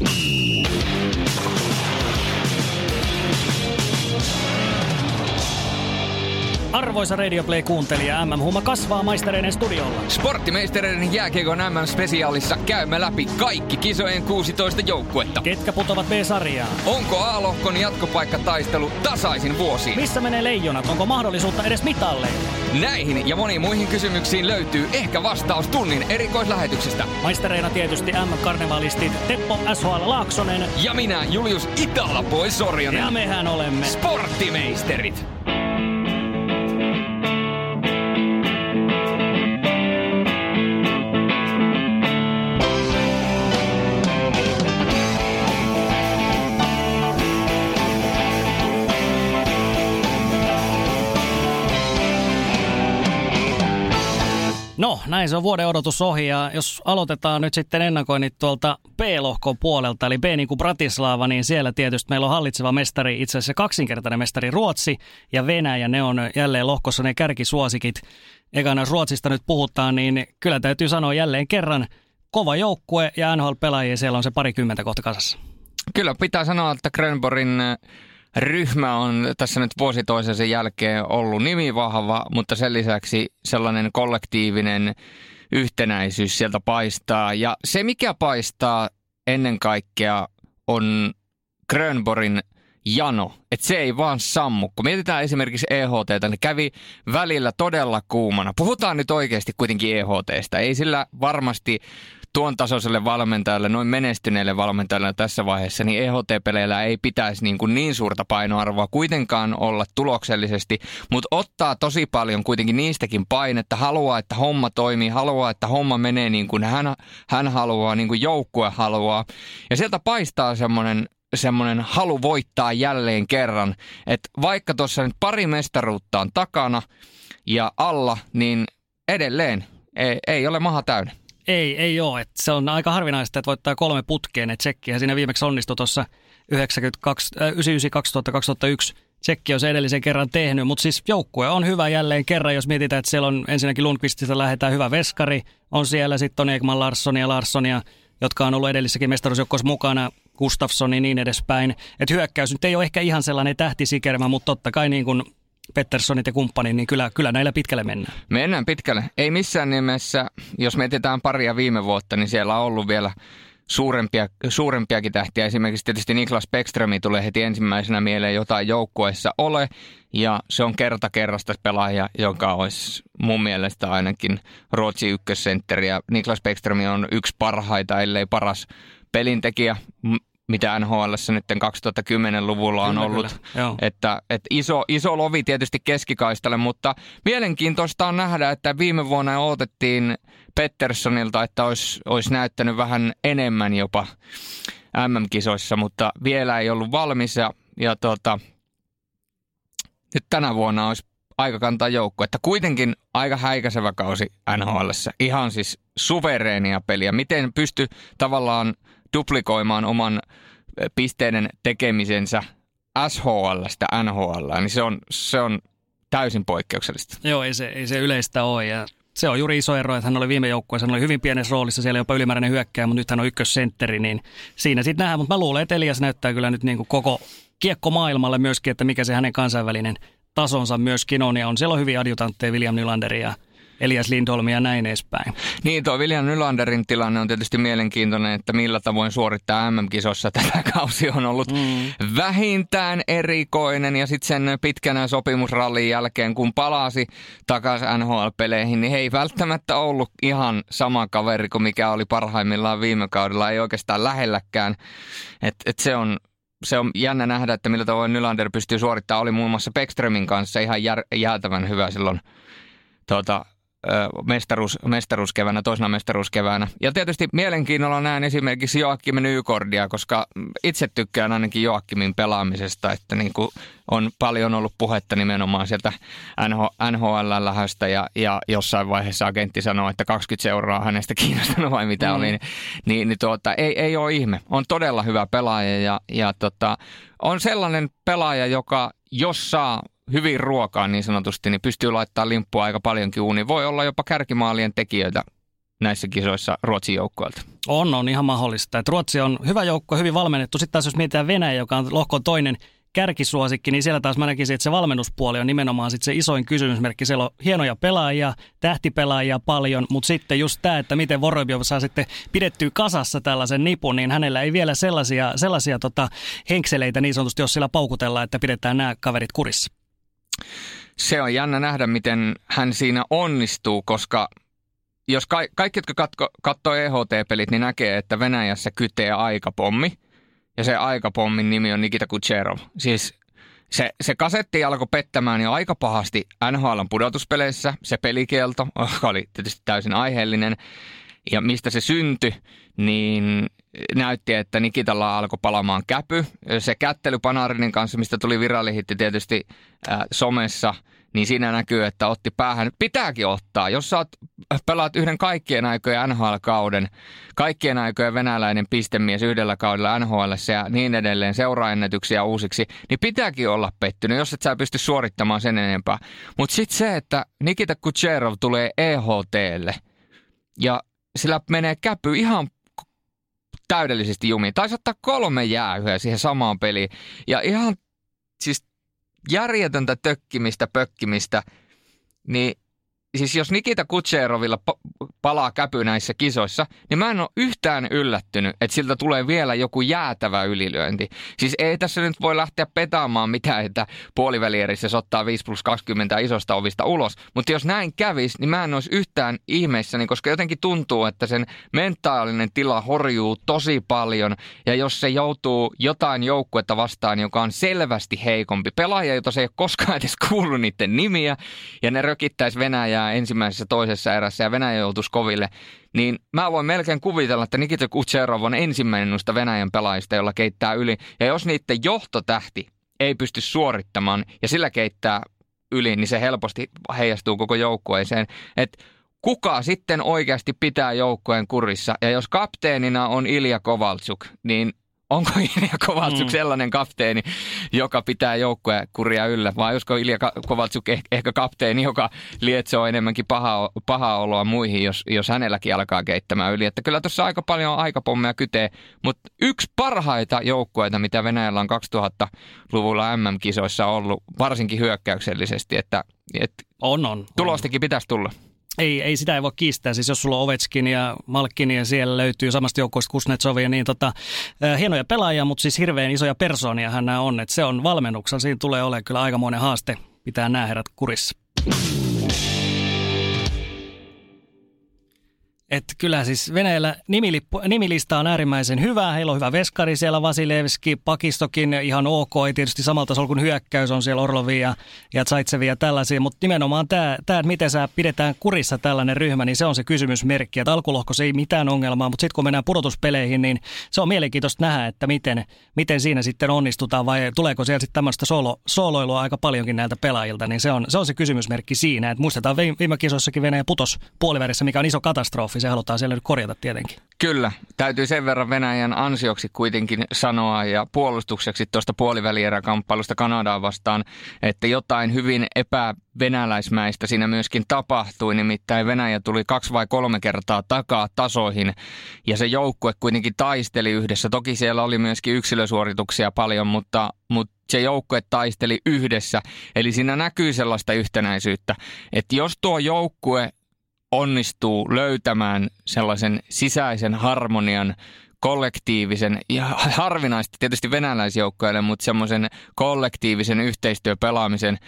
Mm-hmm. Arvoisa Radio Play-kuuntelija, MM-humma kasvaa maistereiden studiolla. Sporttimeistereiden jääkiekon MM-spesiaalissa käymme läpi kaikki kisojen 16 joukkuetta. Ketkä putovat B-sarjaan? Onko A-lohkon jatkopaikkataistelu tasaisin vuosiin? Missä menee leijonat? Onko mahdollisuutta edes mitalle? Näihin ja moniin muihin kysymyksiin löytyy ehkä vastaus tunnin erikoislähetyksestä. Maistereina tietysti MM-karnevalistit Teppo SHL Laaksonen. Ja minä, Julius Italapois Sorjonen. Ja mehän olemme Sporttimeisterit. No, näin se on vuoden odotus ohi ja jos aloitetaan nyt sitten ennakoinnit tuolta B-lohkon puolelta, eli B niin kuin Bratislava, niin siellä tietysti meillä on hallitseva mestari, itse asiassa kaksinkertainen mestari Ruotsi ja Venäjä, ne on jälleen lohkossa ne kärkisuosikit. Ekana jos Ruotsista nyt puhutaan, niin kyllä täytyy sanoa jälleen kerran kova joukkue ja NHL-pelaajia, siellä on se parikymmentä kohta kasassa. Kyllä pitää sanoa, että Grönborgin ryhmä on tässä nyt vuosi toisensa jälkeen ollut nimi vahva, mutta sen lisäksi sellainen kollektiivinen yhtenäisyys sieltä paistaa. Ja se, mikä paistaa ennen kaikkea, on Grönborin jano, että se ei vaan sammu. Kun mietitään esimerkiksi EHT, niin kävi välillä todella kuumana. Puhutaan nyt oikeasti kuitenkin EHTstä. Ei sillä varmasti tuon tasoiselle valmentajalle, noin menestyneelle valmentajalle tässä vaiheessa, niin EHT-peleillä ei pitäisi niin, kuin niin suurta painoarvoa kuitenkaan olla tuloksellisesti, mutta ottaa tosi paljon kuitenkin niistäkin painetta, haluaa, että homma toimii, haluaa, että homma menee niin kuin hän, hän haluaa, niin kuin joukkue haluaa. Ja sieltä paistaa semmoinen semmoinen halu voittaa jälleen kerran, että vaikka tuossa nyt pari mestaruutta on takana ja alla, niin edelleen ei, ei ole maha täynnä. Ei, ei ole. Et se on aika harvinaista, että voittaa kolme putkeen. Et Tsekkiä siinä viimeksi onnistui tuossa 99-2001. Tsekki on se edellisen kerran tehnyt, mutta siis joukkue on hyvä jälleen kerran, jos mietitään, että siellä on ensinnäkin Lundqvistista lähdetään hyvä veskari, on siellä sitten on Ekman Larssonia, Larssonia, jotka on ollut edellisessäkin mestaruusjoukkoissa mukana, Gustafsson ja niin edespäin. Että hyökkäys nyt ei ole ehkä ihan sellainen tähtisikermä, mutta totta kai niin kuin Petterssonit ja kumppanit, niin kyllä, kyllä näillä pitkälle mennään. Mennään pitkälle. Ei missään nimessä, jos mietitään paria viime vuotta, niin siellä on ollut vielä suurempia, suurempiakin tähtiä. Esimerkiksi tietysti Niklas Beckströmi tulee heti ensimmäisenä mieleen jotain joukkueessa ole. Ja se on kerta kerrasta pelaaja, joka olisi mun mielestä ainakin Ruotsi ykkössentteri. Ja Niklas Beckström on yksi parhaita, ellei paras pelintekijä mitä NHL nyt 2010-luvulla on kyllä, ollut. Kyllä, että, että iso, iso lovi tietysti keskikaistalle, mutta mielenkiintoista on nähdä, että viime vuonna odotettiin Petterssonilta, että olisi, olisi näyttänyt vähän enemmän jopa MM-kisoissa, mutta vielä ei ollut valmis ja, ja tota, nyt tänä vuonna olisi aika kantaa joukko. Että kuitenkin aika häikäisevä kausi NHL. Ihan siis suvereenia peliä. Miten pysty tavallaan duplikoimaan oman pisteiden tekemisensä SHLstä NHL, niin se on, se on täysin poikkeuksellista. Joo, ei se, ei se yleistä ole. Ja se on juuri iso ero, että hän oli viime joukkueessa, hän oli hyvin pienessä roolissa, siellä jopa ylimääräinen hyökkäjä, mutta nyt hän on ykkössentteri, niin siinä sitten nähdään. Mutta mä luulen, että Elias näyttää kyllä nyt niin kuin koko kiekko maailmalle myöskin, että mikä se hänen kansainvälinen tasonsa myöskin on. Ja on siellä on hyvin adjutantteja William Nylanderia ja Elias Lindholm ja näin edespäin. Niin, tuo William Nylanderin tilanne on tietysti mielenkiintoinen, että millä tavoin suorittaa MM-kisossa. Tätä kausi on ollut mm. vähintään erikoinen ja sitten sen pitkänä sopimusrallin jälkeen, kun palasi takaisin NHL-peleihin, niin he ei välttämättä ollut ihan sama kaveri kuin mikä oli parhaimmillaan viime kaudella, ei oikeastaan lähelläkään. Et, et se on se on jännä nähdä, että millä tavoin Nylander pystyy suorittamaan. Oli muun muassa Beckströmin kanssa ihan jär, jäätävän hyvä silloin tuota, mestaruus, mestaruuskeväänä, toisena mestaruuskeväänä. Ja tietysti mielenkiinnolla näen esimerkiksi Joakim Nykordia, koska itse tykkään ainakin Joakimin pelaamisesta, että niin kuin on paljon ollut puhetta nimenomaan sieltä NHL-lähöstä ja, ja jossain vaiheessa agentti sanoi, että 20 seuraa hänestä kiinnostanut vai mitä mm. oli, niin, niin, niin tuota, ei, ei ole ihme. On todella hyvä pelaaja ja, ja tota, on sellainen pelaaja, joka jos saa hyvin ruokaa niin sanotusti, niin pystyy laittamaan limppua aika paljonkin uuniin. Voi olla jopa kärkimaalien tekijöitä näissä kisoissa Ruotsin joukkueelta. On, on ihan mahdollista. Että Ruotsi on hyvä joukko, hyvin valmennettu. Sitten taas jos mietitään Venäjä, joka on lohkon toinen kärkisuosikki, niin siellä taas mä näkisin, että se valmennuspuoli on nimenomaan sit se isoin kysymysmerkki. Siellä on hienoja pelaajia, tähtipelaajia paljon, mutta sitten just tämä, että miten Vorobjov saa sitten pidettyä kasassa tällaisen nipun, niin hänellä ei vielä sellaisia, sellaisia tota henkseleitä niin sanotusti, jos sillä paukutellaan, että pidetään nämä kaverit kurissa. Se on jännä nähdä, miten hän siinä onnistuu, koska jos ka- kaikki, jotka katko, katsoo EHT-pelit, niin näkee, että Venäjässä kytee aikapommi. Ja se aikapommin nimi on Nikita Kucherov. Siis se, se kasetti alkoi pettämään jo aika pahasti NHL pudotuspeleissä. Se pelikielto, joka oli tietysti täysin aiheellinen. Ja mistä se syntyi, niin näytti, että Nikitalla alkoi palamaan käpy. Se kättely Panarinin kanssa, mistä tuli virallihitti tietysti äh, somessa – niin siinä näkyy, että otti päähän. Pitääkin ottaa. Jos sä oot, pelaat yhden kaikkien aikojen NHL-kauden, kaikkien aikojen venäläinen pistemies yhdellä kaudella NHL ja niin edelleen, seuraennätyksiä uusiksi, niin pitääkin olla pettynyt, jos et sä pysty suorittamaan sen enempää. Mutta sitten se, että Nikita Kucherov tulee EHTlle ja sillä menee käpy ihan täydellisesti jumiin. Taisi ottaa kolme jäähyä siihen samaan peliin. Ja ihan siis järjetöntä tökkimistä, pökkimistä, niin siis jos Nikita Kutserovilla palaa käpy näissä kisoissa, niin mä en ole yhtään yllättynyt, että siltä tulee vielä joku jäätävä ylilyönti. Siis ei tässä nyt voi lähteä petaamaan mitään, että puolivälierissä se ottaa 5 plus 20 isosta ovista ulos. Mutta jos näin kävisi, niin mä en olisi yhtään ihmeissäni, koska jotenkin tuntuu, että sen mentaalinen tila horjuu tosi paljon. Ja jos se joutuu jotain joukkuetta vastaan, joka on selvästi heikompi, pelaaja, jota se ei ole koskaan edes kuullut niiden nimiä, ja ne rökittäisi Venäjää Venäjää ensimmäisessä toisessa erässä ja Venäjä joutuisi koville, niin mä voin melkein kuvitella, että Nikita Kutserov on ensimmäinen noista Venäjän pelaajista, jolla keittää yli. Ja jos niiden johtotähti ei pysty suorittamaan ja sillä keittää yli, niin se helposti heijastuu koko joukkueeseen. Että kuka sitten oikeasti pitää joukkueen kurissa. Ja jos kapteenina on Ilja Kovaltsuk, niin onko Ilja Kovaltsuk mm. sellainen kapteeni, joka pitää joukkueen kuria yllä, vai olisiko Ilja Kovaltsuk eh- ehkä kapteeni, joka lietsoo enemmänkin pahaa, pahaa oloa muihin, jos, jos hänelläkin alkaa keittämään yli. Että kyllä tuossa aika paljon aikapommeja kytee, mutta yksi parhaita joukkueita, mitä Venäjällä on 2000-luvulla MM-kisoissa ollut, varsinkin hyökkäyksellisesti, että, että on, on, tulostakin on. pitäisi tulla. Ei, ei sitä ei voi kiistää. Siis jos sulla on Ovechkin ja Malkin ja siellä löytyy samasta joukkueesta Kusnetsovia, niin tota, äh, hienoja pelaajia, mutta siis hirveän isoja persoonia hän on. Että se on valmennuksella. Siinä tulee olemaan kyllä aikamoinen haaste pitää nämä herrat kurissa. Että kyllä siis Venäjällä nimilippu, nimilista on äärimmäisen hyvä. Heillä on hyvä veskari siellä, Vasilevski, Pakistokin ihan ok. Ei tietysti samalta tasolla kuin hyökkäys on siellä Orlovia ja, Tsaitsevia ja tällaisia. Mutta nimenomaan tämä, tämä, että miten sä pidetään kurissa tällainen ryhmä, niin se on se kysymysmerkki. Että alkulohkossa ei mitään ongelmaa, mutta sitten kun mennään pudotuspeleihin, niin se on mielenkiintoista nähdä, että miten, miten siinä sitten onnistutaan vai tuleeko siellä sitten tämmöistä solo, soloilua aika paljonkin näiltä pelaajilta. Niin se on se, on se kysymysmerkki siinä. Että muistetaan viime, kisoissakin Venäjä putos puolivärissä, mikä on iso katastrofi se halutaan siellä nyt korjata tietenkin. Kyllä, täytyy sen verran Venäjän ansioksi kuitenkin sanoa ja puolustukseksi tuosta puolivälieräkamppailusta Kanadaan vastaan, että jotain hyvin epävenäläismäistä siinä myöskin tapahtui, nimittäin Venäjä tuli kaksi vai kolme kertaa takaa tasoihin ja se joukkue kuitenkin taisteli yhdessä. Toki siellä oli myöskin yksilösuorituksia paljon, mutta, mutta se joukkue taisteli yhdessä. Eli siinä näkyy sellaista yhtenäisyyttä, että jos tuo joukkue onnistuu löytämään sellaisen sisäisen harmonian, kollektiivisen, ja harvinaisesti tietysti venäläisjoukkoille, mutta semmoisen kollektiivisen yhteistyöpelaamisen,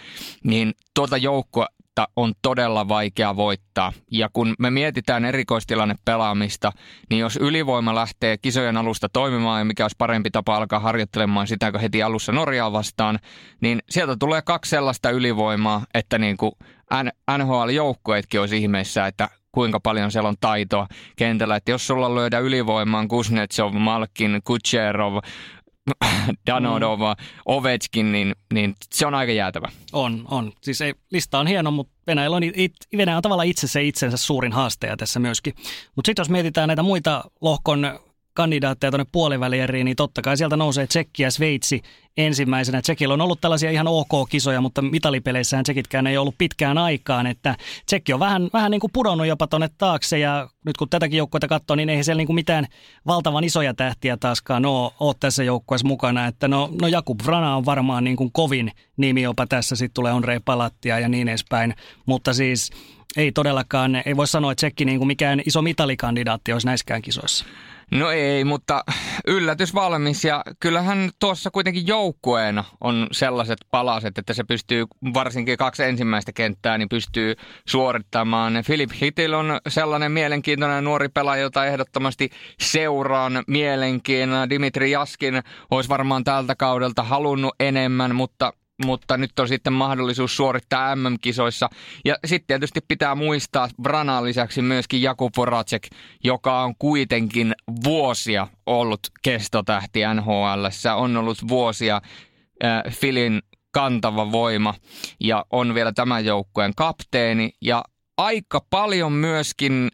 niin tuota joukkoa on todella vaikea voittaa. Ja kun me mietitään erikoistilanne pelaamista, niin jos ylivoima lähtee kisojen alusta toimimaan ja mikä olisi parempi tapa alkaa harjoittelemaan sitä kuin heti alussa Norjaa vastaan, niin sieltä tulee kaksi sellaista ylivoimaa, että niin kuin NHL-joukkueetkin olisi ihmeessä, että kuinka paljon siellä on taitoa kentällä. Että jos sulla löydä ylivoimaan Kuznetsov, Malkin, Kucherov, Danodova, mm. Ovechkin, niin, niin se on aika jäätävä. On, on. Siis ei, lista on hieno, mutta Venäjällä on, it, Venäjä on tavallaan itse se itsensä suurin haasteja tässä myöskin. Mutta sitten jos mietitään näitä muita lohkon kandidaatteja tuonne puolivälieriin, niin totta kai sieltä nousee Tsekki ja Sveitsi ensimmäisenä. Tsekillä on ollut tällaisia ihan ok-kisoja, mutta mitalipeleissähän Tsekitkään ei ollut pitkään aikaan, että Tsekki on vähän, vähän niin kuin pudonnut jopa tuonne taakse ja nyt kun tätäkin joukkuetta katsoo, niin ei siellä niin kuin mitään valtavan isoja tähtiä taaskaan ole, ole tässä joukkueessa mukana, että no, no Jakub Vrana on varmaan niin kuin kovin nimi jopa tässä, sitten tulee Onrei Palattia ja niin edespäin, mutta siis ei todellakaan, ei voi sanoa, että Tsekki niin kuin mikään iso mitalikandidaatti olisi näissäkään kisoissa. No ei, mutta yllätys valmis ja kyllähän tuossa kuitenkin joukkueena on sellaiset palaset, että se pystyy varsinkin kaksi ensimmäistä kenttää, niin pystyy suorittamaan. Philip Hittil on sellainen mielenkiintoinen nuori pelaaja, jota ehdottomasti seuraan mielenkiinnolla. Dimitri Jaskin olisi varmaan tältä kaudelta halunnut enemmän, mutta mutta nyt on sitten mahdollisuus suorittaa MM-kisoissa. Ja sitten tietysti pitää muistaa Branaan lisäksi myöskin Jakub Voracek, joka on kuitenkin vuosia ollut kestotähti NHL. On ollut vuosia äh, Filin kantava voima ja on vielä tämän joukkueen kapteeni. Ja aika paljon myöskin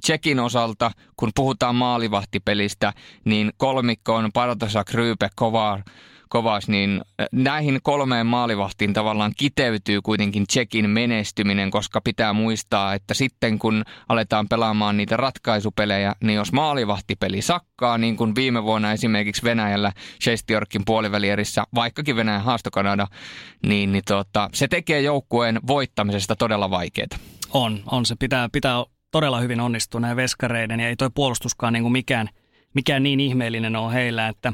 Tsekin osalta, kun puhutaan maalivahtipelistä, niin kolmikko on Partosa, Krype, Kovar – kovas, niin äh, näihin kolmeen maalivahtiin tavallaan kiteytyy kuitenkin Tsekin menestyminen, koska pitää muistaa, että sitten kun aletaan pelaamaan niitä ratkaisupelejä, niin jos maalivahtipeli sakkaa, niin kuin viime vuonna esimerkiksi Venäjällä Shestiorkin puolivälierissä, vaikkakin Venäjän haastokanada, niin, niin tota, se tekee joukkueen voittamisesta todella vaikeaa. On, on. Se pitää, pitää todella hyvin onnistua näin veskareiden ja ei toi puolustuskaan niin kuin mikään, mikään niin ihmeellinen ole heillä, että,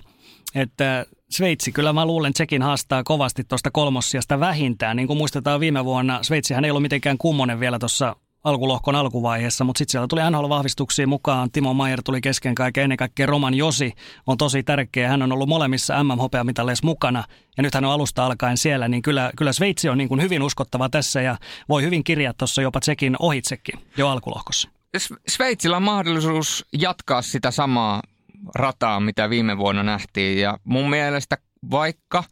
että Sveitsi, kyllä mä luulen, Tsekin haastaa kovasti tuosta kolmossiasta vähintään. Niin kuin muistetaan viime vuonna, Sveitsihän ei ollut mitenkään kummonen vielä tuossa alkulohkon alkuvaiheessa, mutta sitten siellä tuli NHL-vahvistuksia mukaan. Timo Maier tuli kesken kaiken, ennen kaikkea Roman Josi on tosi tärkeä. Hän on ollut molemmissa MM-hopeamitalleissa mukana ja nyt hän on alusta alkaen siellä, niin kyllä, kyllä Sveitsi on niin kuin hyvin uskottava tässä ja voi hyvin kirjaa tuossa jopa Tsekin ohitsekin jo alkulohkossa. Sveitsillä on mahdollisuus jatkaa sitä samaa rataa, mitä viime vuonna nähtiin. Ja mun mielestä vaikka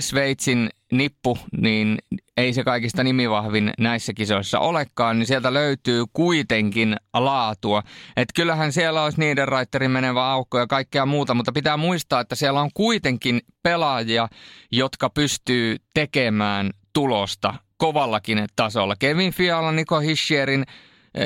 Sveitsin nippu, niin ei se kaikista nimivahvin näissä kisoissa olekaan, niin sieltä löytyy kuitenkin laatua. Että kyllähän siellä olisi niiden raitterin menevä aukko ja kaikkea muuta, mutta pitää muistaa, että siellä on kuitenkin pelaajia, jotka pystyy tekemään tulosta kovallakin tasolla. Kevin Fiala, Niko Hischierin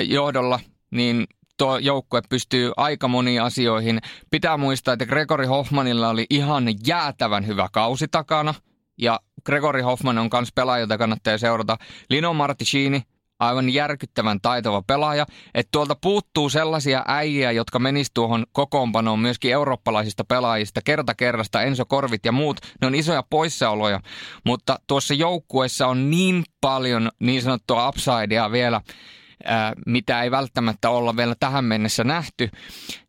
johdolla, niin tuo joukkue pystyy aika moniin asioihin. Pitää muistaa, että Gregory Hoffmanilla oli ihan jäätävän hyvä kausi takana. Ja Gregory Hoffman on myös pelaaja, jota kannattaa seurata. Lino Marticini, aivan järkyttävän taitava pelaaja. Että tuolta puuttuu sellaisia äijä, jotka menis tuohon kokoonpanoon myöskin eurooppalaisista pelaajista. Kerta kerrasta Enso Korvit ja muut, ne on isoja poissaoloja. Mutta tuossa joukkueessa on niin paljon niin sanottua upsidea vielä, mitä ei välttämättä olla vielä tähän mennessä nähty,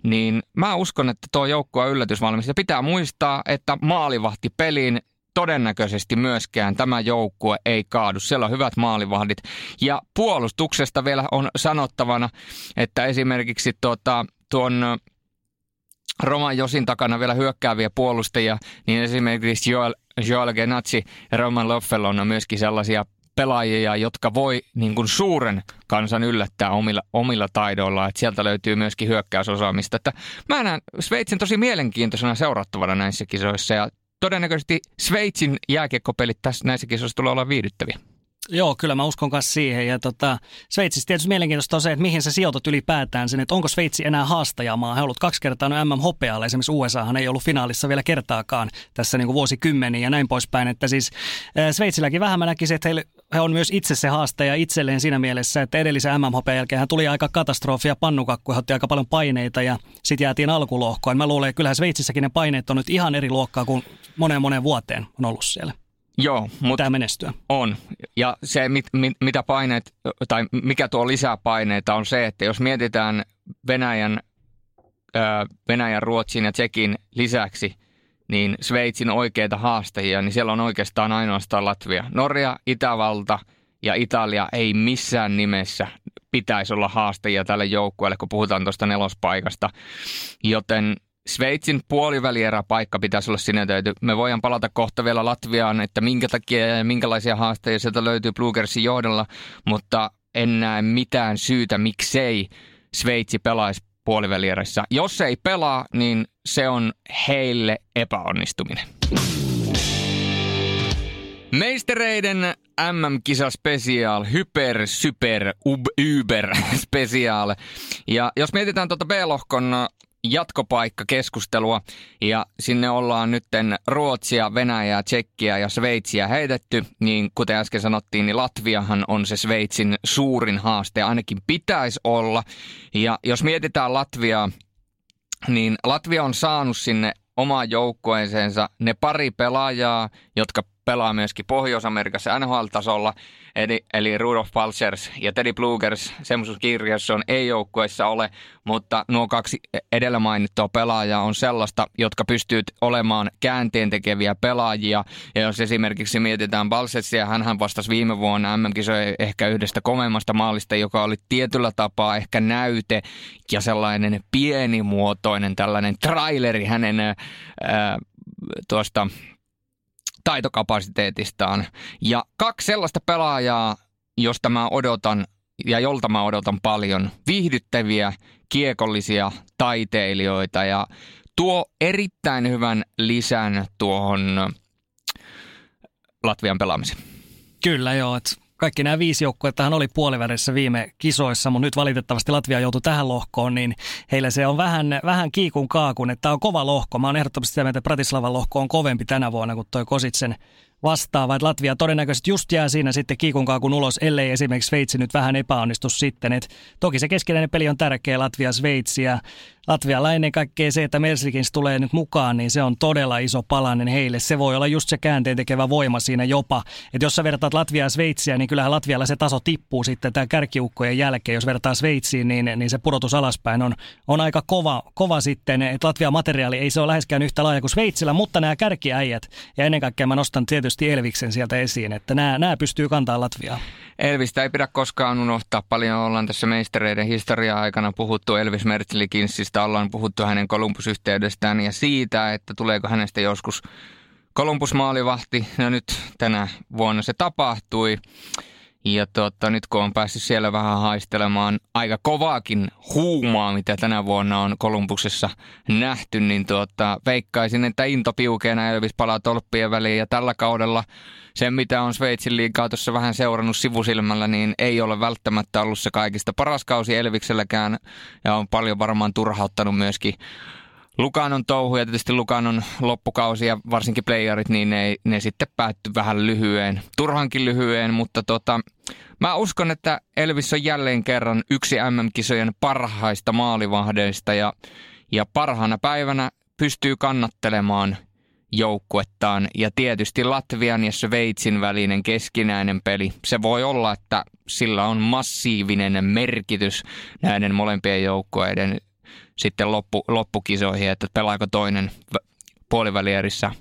niin mä uskon, että tuo joukkue on yllätysvalmis. Ja pitää muistaa, että maalivahti peliin todennäköisesti myöskään tämä joukkue ei kaadu. Siellä on hyvät maalivahdit. Ja puolustuksesta vielä on sanottavana, että esimerkiksi tuota, tuon Roman Josin takana vielä hyökkääviä puolustajia, niin esimerkiksi Joel, Joel Genazzi ja Roman Loffel on myöskin sellaisia pelaajia, jotka voi niin kuin suuren kansan yllättää omilla, omilla taidoilla. Että sieltä löytyy myöskin hyökkäysosaamista. Että mä näen Sveitsin tosi mielenkiintoisena seurattavana näissä kisoissa ja todennäköisesti Sveitsin jääkiekkopelit tässä näissä kisoissa tulee olla viihdyttäviä. Joo, kyllä mä uskon myös siihen. Ja tota, Sveitsissä tietysti mielenkiintoista on se, että mihin sä sijoitat ylipäätään sen, että onko Sveitsi enää haastajamaa. He ollut kaksi kertaa MM hopealla, esimerkiksi USAhan ei ollut finaalissa vielä kertaakaan tässä niin kuin vuosikymmeniä ja näin poispäin. Että siis äh, Sveitsilläkin vähän mä näkisin, että he, he on myös itse se haastaja itselleen siinä mielessä, että edellisen MM hopean jälkeen hän tuli aika katastrofia pannukakku, otti aika paljon paineita ja sitten jäätiin alkulohkoon. Mä luulen, että kyllähän Sveitsissäkin ne paineet on nyt ihan eri luokkaa kuin moneen moneen vuoteen on ollut siellä. Joo, mutta menestyä. On. Ja se, mit, mit, mitä paineet, tai mikä tuo lisää paineita, on se, että jos mietitään Venäjän, Venäjän, Ruotsin ja Tsekin lisäksi, niin Sveitsin oikeita haastajia, niin siellä on oikeastaan ainoastaan Latvia. Norja, Itävalta ja Italia ei missään nimessä pitäisi olla haastajia tälle joukkueelle, kun puhutaan tuosta nelospaikasta. Joten Sveitsin puolivälieräpaikka pitäisi olla sinetöity. Me voidaan palata kohta vielä Latviaan, että minkä takia ja minkälaisia haasteita sieltä löytyy Blugersin johdolla, mutta en näe mitään syytä, miksei Sveitsi pelaisi puolivälierässä. Jos ei pelaa, niin se on heille epäonnistuminen. Meistereiden MM-kisa special, hyper, super, ub, uber special. Ja jos mietitään tuota B-lohkon jatkopaikkakeskustelua ja sinne ollaan nytten Ruotsia, Venäjää, Tsekkiä ja Sveitsiä heitetty, niin kuten äsken sanottiin, niin Latviahan on se Sveitsin suurin haaste, ainakin pitäisi olla. Ja jos mietitään Latviaa, niin Latvia on saanut sinne omaan joukkueeseensa ne pari pelaajaa, jotka pelaa myöskin Pohjois-Amerikassa NHL-tasolla, eli, eli Rudolf Palsers ja Teddy Blugers, semmoisessa kirjassa on ei-joukkueessa ole, mutta nuo kaksi edellä mainittua pelaajaa on sellaista, jotka pystyvät olemaan käänteen tekeviä pelaajia. Ja jos esimerkiksi mietitään Balsetsia, hän vastasi viime vuonna mm ehkä yhdestä komeimmasta maalista, joka oli tietyllä tapaa ehkä näyte ja sellainen pienimuotoinen tällainen traileri hänen ää, tuosta taitokapasiteetistaan. Ja kaksi sellaista pelaajaa, josta mä odotan ja jolta mä odotan paljon viihdyttäviä, kiekollisia taiteilijoita ja tuo erittäin hyvän lisän tuohon Latvian pelaamiseen. Kyllä joo, että kaikki nämä viisi joukkuettahan oli puolivärissä viime kisoissa, mutta nyt valitettavasti Latvia joutui tähän lohkoon, niin heillä se on vähän, vähän kiikun kaakun, että tämä on kova lohko. Mä oon ehdottomasti sitä mieltä, että Bratislavan lohko on kovempi tänä vuonna kuin toi Kositsen vastaava, että Latvia todennäköisesti just jää siinä sitten kiikun kaakun ulos, ellei esimerkiksi Sveitsi nyt vähän epäonnistu sitten. Et toki se keskinäinen peli on tärkeä Latvia-Sveitsi ja Latvialla ennen kaikkea se, että Mersikins tulee nyt mukaan, niin se on todella iso palanen heille. Se voi olla just se käänteen tekevä voima siinä jopa. Että jos sä vertaat Latviaa ja Sveitsiä, niin kyllähän Latvialla se taso tippuu sitten tämän kärkiukkojen jälkeen. Jos vertaa Sveitsiin, niin, niin se pudotus alaspäin on, on aika kova, kova sitten. Että Latvian materiaali ei se ole läheskään yhtä laaja kuin Sveitsillä, mutta nämä kärkiäijät ja ennen kaikkea mä nostan tietysti Elviksen sieltä esiin, että nämä, nämä pystyy kantaa Latviaa. Elvistä ei pidä koskaan unohtaa. Paljon ollaan tässä meistereiden historiaa aikana puhuttu Elvis Mertlikinsistä, ollaan puhuttu hänen Kolumbusyhteydestään ja siitä, että tuleeko hänestä joskus Kolumbus maalivahti. No nyt tänä vuonna se tapahtui. Ja tota, nyt kun on päässyt siellä vähän haistelemaan aika kovaakin huumaa, mitä tänä vuonna on Kolumbuksessa nähty, niin tota, veikkaisin, että into piukeena Elvis palaa tolppien väliin. Ja tällä kaudella se, mitä on Sveitsin liikaa tuossa vähän seurannut sivusilmällä, niin ei ole välttämättä ollut se kaikista paras kausi Elvikselläkään. Ja on paljon varmaan turhauttanut myöskin Lukanon touhu ja tietysti Lukanon loppukausi ja varsinkin playerit, niin ne, ne sitten päättyi vähän lyhyeen, turhankin lyhyeen, mutta tota, mä uskon, että Elvis on jälleen kerran yksi MM-kisojen parhaista maalivahdeista ja, ja parhaana päivänä pystyy kannattelemaan joukkuettaan ja tietysti Latvian ja Sveitsin välinen keskinäinen peli. Se voi olla, että sillä on massiivinen merkitys näiden molempien joukkueiden sitten loppu, loppukisoihin, että pelaako toinen puolivälierissä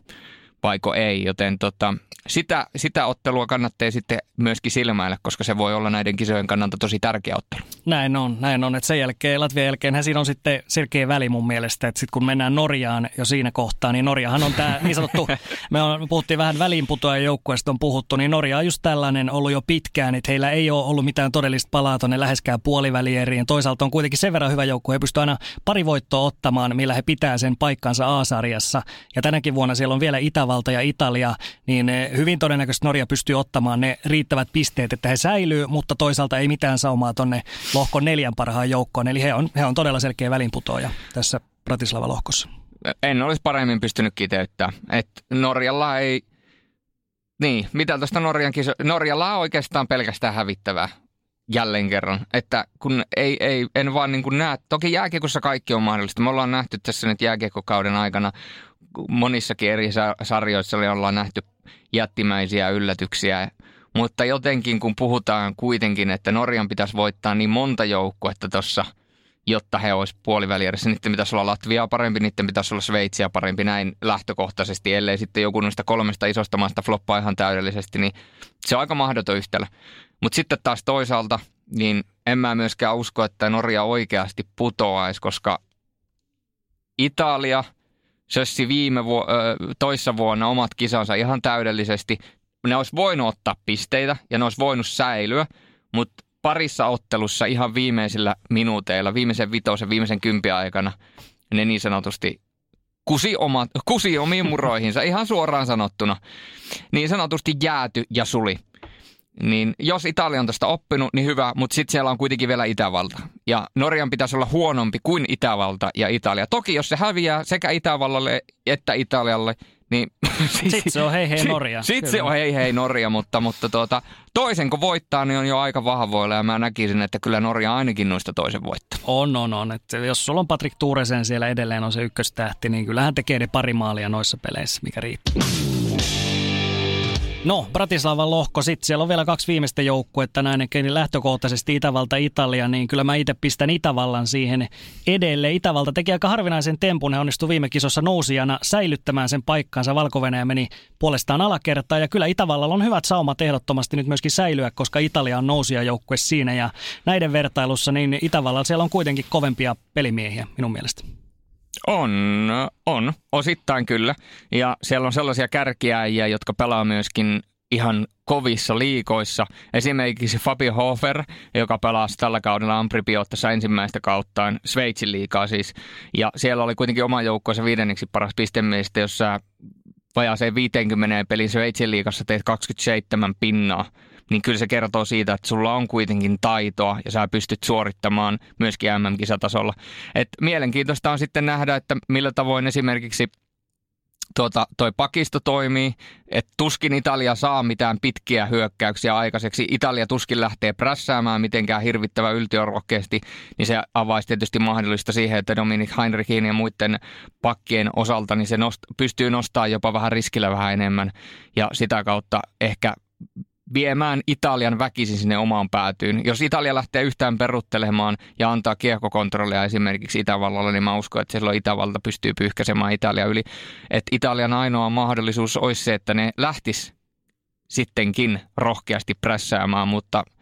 vaiko ei, joten tota, sitä, sitä ottelua kannattaa sitten myöskin silmäillä, koska se voi olla näiden kisojen kannalta tosi tärkeä ottelu. Näin on, näin on. Että sen jälkeen, Latvian jälkeen siinä on sitten selkeä väli mun mielestä, että sitten kun mennään Norjaan jo siinä kohtaa, niin Norjahan on tämä niin sanottu, me on, puhuttiin vähän väliinputoajan joukkueesta on puhuttu, niin Norja on just tällainen ollut jo pitkään, että heillä ei ole ollut mitään todellista palaa tuonne läheskään puolivälieriin. Toisaalta on kuitenkin sen verran hyvä joukkue, he pystyvät aina pari voittoa ottamaan, millä he pitää sen paikkansa A-sarjassa. Ja tänäkin vuonna siellä on vielä Itävalta ja Italia, niin eh, hyvin todennäköisesti Norja pystyy ottamaan ne riittävät pisteet, että he säilyy, mutta toisaalta ei mitään saumaa tuonne lohkon neljän parhaan joukkoon. Eli he on, he on todella selkeä välinputoaja tässä Bratislava-lohkossa. En olisi paremmin pystynyt kiteyttämään. Että Norjalla ei... Niin, mitä tuosta Norjan kiso... Norjalla on oikeastaan pelkästään hävittävää jälleen kerran. Että kun ei, ei, en vaan niin kuin näe, toki jääkiekossa kaikki on mahdollista. Me ollaan nähty tässä nyt jääkiekokauden aikana monissakin eri sarjoissa ollaan nähty jättimäisiä yllätyksiä. Mutta jotenkin kun puhutaan kuitenkin, että Norjan pitäisi voittaa niin monta joukkuetta tuossa, jotta he olisivat puolivälierässä. Niiden pitäisi olla Latviaa parempi, niiden pitäisi olla Sveitsiä parempi näin lähtökohtaisesti, ellei sitten joku noista kolmesta isosta maasta floppaa ihan täydellisesti, niin se on aika mahdoton yhtälö. Mutta sitten taas toisaalta, niin en mä myöskään usko, että Norja oikeasti putoaisi, koska Italia – sössi viime vu- toissa vuonna omat kisansa ihan täydellisesti. Ne olisi voinut ottaa pisteitä ja ne olisi voinut säilyä, mutta parissa ottelussa ihan viimeisillä minuuteilla, viimeisen vitosen, viimeisen kympi aikana, ne niin sanotusti kusi, oma, kusi omiin muroihinsa, ihan suoraan sanottuna. Niin sanotusti jääty ja suli. Niin jos Italia on tästä oppinut, niin hyvä, mutta sitten siellä on kuitenkin vielä Itävalta. Ja Norjan pitäisi olla huonompi kuin Itävalta ja Italia. Toki jos se häviää sekä Itävallalle että Italialle, niin... Sitten se on hei hei Norja. Sitten se on hei hei Norja, mutta, mutta tuota, toisen kun voittaa, niin on jo aika vahvoilla ja mä näkisin, että kyllä Norja ainakin noista toisen voittaa. On, on, on. Että jos sulla on Patrick Tuuresen siellä edelleen on se ykköstähti, niin kyllähän tekee ne pari maalia noissa peleissä, mikä riittää. No, Bratislavan lohko, sitten siellä on vielä kaksi viimeistä joukkuetta näin, niin lähtökohtaisesti Itävalta, Italia, niin kyllä mä itse pistän Itävallan siihen edelleen. Itävalta teki aika harvinaisen tempun, he onnistui viime kisossa nousijana säilyttämään sen paikkaansa. valko meni puolestaan alakertaan ja kyllä Itävallalla on hyvät saumat ehdottomasti nyt myöskin säilyä, koska Italia on nousijajoukkue siinä ja näiden vertailussa niin Itävallalla siellä on kuitenkin kovempia pelimiehiä minun mielestä. On, on, osittain kyllä. Ja siellä on sellaisia kärkiäjiä, jotka pelaa myöskin ihan kovissa liikoissa. Esimerkiksi Fabio Hofer, joka pelasi tällä kaudella Ampripiottassa ensimmäistä kauttaan, Sveitsin liikaa siis. Ja siellä oli kuitenkin oma joukkueensa viidenneksi paras pistemiestä, jossa vajaaseen 50 pelin Sveitsin liikassa teet 27 pinnaa niin kyllä se kertoo siitä, että sulla on kuitenkin taitoa ja sä pystyt suorittamaan myöskin MM-kisatasolla. Et mielenkiintoista on sitten nähdä, että millä tavoin esimerkiksi tuota, toi pakisto toimii, että tuskin Italia saa mitään pitkiä hyökkäyksiä aikaiseksi. Italia tuskin lähtee prässäämään mitenkään hirvittävän yltiörokkeasti, niin se avaisi tietysti mahdollista siihen, että Dominik Heinrichin ja muiden pakkien osalta niin se nost, pystyy nostamaan jopa vähän riskillä vähän enemmän ja sitä kautta ehkä viemään Italian väkisin sinne omaan päätyyn. Jos Italia lähtee yhtään peruttelemaan ja antaa kiekkokontrollia esimerkiksi Itävallalle, niin mä uskon, että silloin Itävalta pystyy pyyhkäsemään Italia yli. Että Italian ainoa mahdollisuus olisi se, että ne lähtis sittenkin rohkeasti prässäämään, mutta –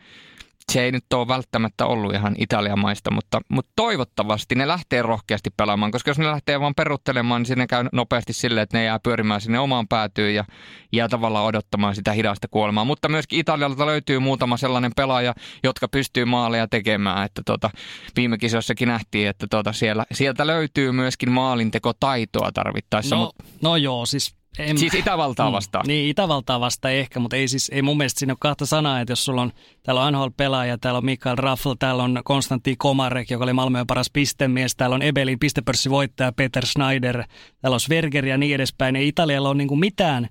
se ei nyt ole välttämättä ollut ihan Italian maista, mutta, mutta toivottavasti ne lähtee rohkeasti pelaamaan, koska jos ne lähtee vaan peruttelemaan, niin sinne käy nopeasti silleen, että ne jää pyörimään sinne omaan päätyyn ja jää tavallaan odottamaan sitä hidasta kuolemaa. Mutta myöskin Italialta löytyy muutama sellainen pelaaja, jotka pystyy maaleja tekemään, että tota, viime kisoissakin nähtiin, että tota, siellä, sieltä löytyy myöskin maalintekotaitoa tarvittaessa. No, mutta... no joo, siis en, siis Itävaltaa mm. vastaan. Mm, niin, Itävaltaa vastaan ehkä, mutta ei siis, ei mun mielestä siinä ole kahta sanaa, että jos sulla on, täällä on NHL-pelaaja, täällä on Mikael Raffl, täällä on Konstantin Komarek, joka oli Malmöön paras pistemies, täällä on Ebelin pistepörssivoittaja Peter Schneider, täällä on Sverger ja niin edespäin. Ei Italialla ole niin kuin mitään,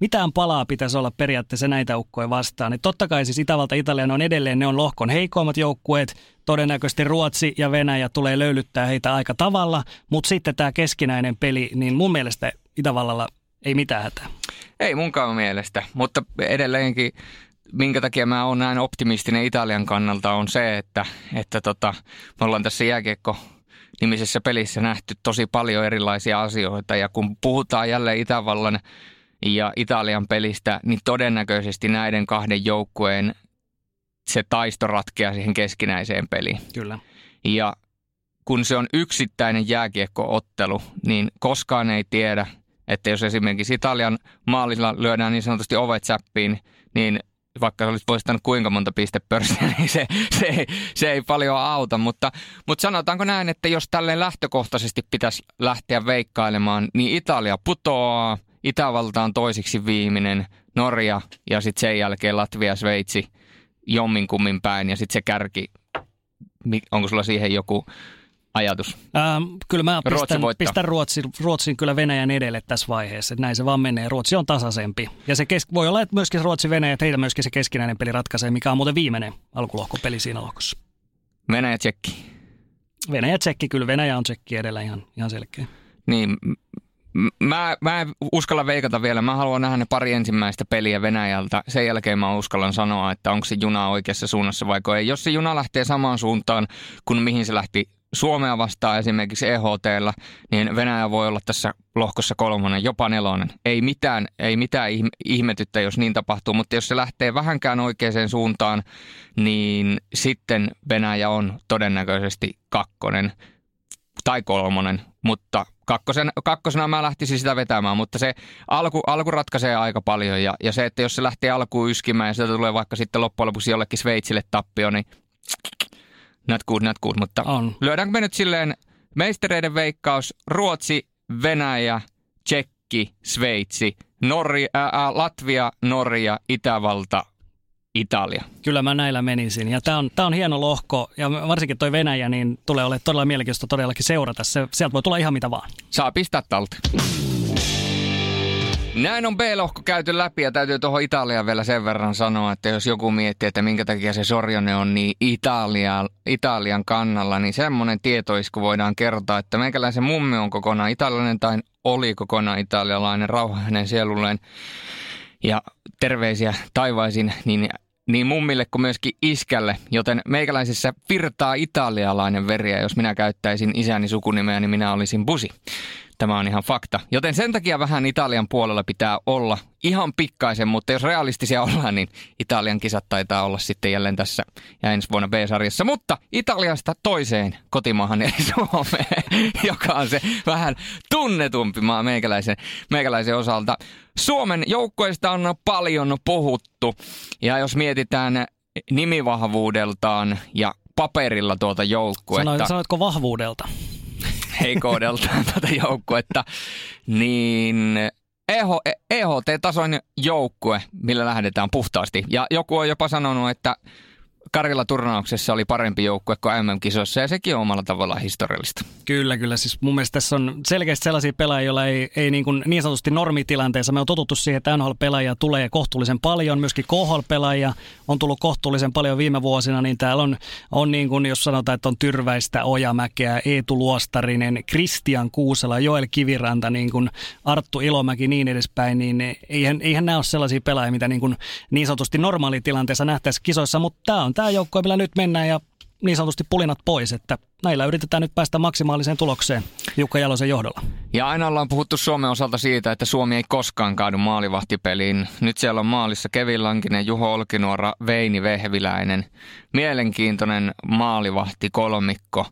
mitään palaa pitäisi olla periaatteessa näitä ukkoja vastaan. Et totta kai siis Itävalta Italia on edelleen, ne on lohkon heikoimmat joukkueet, todennäköisesti Ruotsi ja Venäjä tulee löylyttää heitä aika tavalla, mutta sitten tämä keskinäinen peli, niin mun mielestä Itävallalla ei mitään hätää. Ei munkaan mielestä, mutta edelleenkin minkä takia mä oon näin optimistinen Italian kannalta on se, että, että tota, me ollaan tässä jääkiekko nimisessä pelissä nähty tosi paljon erilaisia asioita ja kun puhutaan jälleen Itävallan ja Italian pelistä, niin todennäköisesti näiden kahden joukkueen se taisto ratkeaa siihen keskinäiseen peliin. Kyllä. Ja kun se on yksittäinen jääkiekkoottelu, niin koskaan ei tiedä – että jos esimerkiksi Italian maalilla lyödään niin sanotusti ovet säppiin, niin vaikka olisi voistanut kuinka monta pistepörssiä, niin se, se, ei, se ei paljon auta. Mutta, mutta sanotaanko näin, että jos tälle lähtökohtaisesti pitäisi lähteä veikkailemaan, niin Italia putoaa, Itävalta on toisiksi viimeinen, Norja ja sitten sen jälkeen Latvia, Sveitsi jomminkummin päin ja sitten se kärki, onko sulla siihen joku ajatus? Ähm, kyllä mä pistän, Ruotsi pistän Ruotsin, Ruotsin kyllä Venäjän edelle tässä vaiheessa. Että näin se vaan menee. Ruotsi on tasaisempi. Ja se kes- voi olla, että myöskin Ruotsi Venäjä, että heillä myöskin se keskinäinen peli ratkaisee, mikä on muuten viimeinen alkulohkopeli siinä lohkossa. Venäjä tsekki. Venäjä tsekki, kyllä Venäjä on tsekki edellä ihan, ihan selkeä. Niin, Mä, mä en uskalla veikata vielä. Mä haluan nähdä ne pari ensimmäistä peliä Venäjältä. Sen jälkeen mä uskallan sanoa, että onko se juna oikeassa suunnassa vai ei. Jos se juna lähtee samaan suuntaan kuin mihin se lähti Suomea vastaan esimerkiksi EHTllä, niin Venäjä voi olla tässä lohkossa kolmonen, jopa nelonen. Ei mitään, ei mitään ihmetyttä, jos niin tapahtuu, mutta jos se lähtee vähänkään oikeaan suuntaan, niin sitten Venäjä on todennäköisesti kakkonen. tai kolmonen, mutta kakkosen, kakkosena mä lähtisin sitä vetämään, mutta se alku, alku ratkaisee aika paljon ja, ja se, että jos se lähtee alkuun yskimään ja sieltä tulee vaikka sitten loppujen lopuksi jollekin Sveitsille tappio, niin not good, not good, mutta On. lyödäänkö me nyt silleen meistereiden veikkaus, Ruotsi, Venäjä, Tsekki, Sveitsi, Norja, ää, Latvia, Norja, Itävalta, Italia. Kyllä mä näillä menisin. Ja tämä on, tää on hieno lohko, ja varsinkin toi Venäjä, niin tulee olemaan todella mielenkiintoista todellakin seurata. Se, sieltä voi tulla ihan mitä vaan. Saa pistää talteen. Näin on B-lohko käyty läpi ja täytyy tuohon Italiaan vielä sen verran sanoa, että jos joku miettii, että minkä takia se Sorjone on niin Italia, Italian kannalla, niin semmoinen tietoisku voidaan kertoa, että meikäläisen mummi on kokonaan italialainen tai oli kokonaan italialainen, rauha hänen sielulleen ja terveisiä taivaisin niin, niin mummille kuin myöskin iskälle, joten meikäläisessä virtaa italialainen veriä, jos minä käyttäisin isäni sukunimeä, niin minä olisin Busi. Tämä on ihan fakta. Joten sen takia vähän Italian puolella pitää olla ihan pikkaisen, mutta jos realistisia ollaan, niin Italian kisat taitaa olla sitten jälleen tässä ja ensi vuonna B-sarjassa. Mutta Italiasta toiseen kotimaahan eli Suomeen, joka on se vähän tunnetumpi maa meikäläisen, meikäläisen osalta. Suomen joukkueista on paljon puhuttu ja jos mietitään nimivahvuudeltaan ja paperilla tuota joukkuetta. Sanoit, sanoitko vahvuudelta? heikoudeltaan tätä joukkuetta, niin EH, EHT-tasoinen joukkue, millä lähdetään puhtaasti. Ja joku on jopa sanonut, että Karilla turnauksessa oli parempi joukkue kuin MM-kisoissa ja sekin on omalla tavallaan historiallista. Kyllä, kyllä. Siis mun mielestä tässä on selkeästi sellaisia pelaajia, joilla ei, ei niin, kuin niin sanotusti normitilanteessa. Me on totuttu siihen, että NHL-pelaajia tulee kohtuullisen paljon. Myöskin KHL-pelaajia on tullut kohtuullisen paljon viime vuosina. Niin täällä on, on niin kuin, jos sanotaan, että on Tyrväistä, Ojamäkeä, Eetu Luostarinen, Kristian Kuusela, Joel Kiviranta, niin kuin Arttu Ilomäki niin edespäin. Niin eihän, eihän nämä ole sellaisia pelaajia, mitä niin, kuin niin sanotusti normaalitilanteessa nähtäisiin kisoissa. Mutta tämä on tämä joukko, millä nyt mennään ja niin sanotusti pulinat pois, että näillä yritetään nyt päästä maksimaaliseen tulokseen Jukka Jalosen johdolla. Ja aina ollaan puhuttu Suomen osalta siitä, että Suomi ei koskaan kaadu maalivahtipeliin. Nyt siellä on maalissa Kevin Lankinen, Juho Olkinuora, Veini Vehviläinen. Mielenkiintoinen maalivahti kolmikko.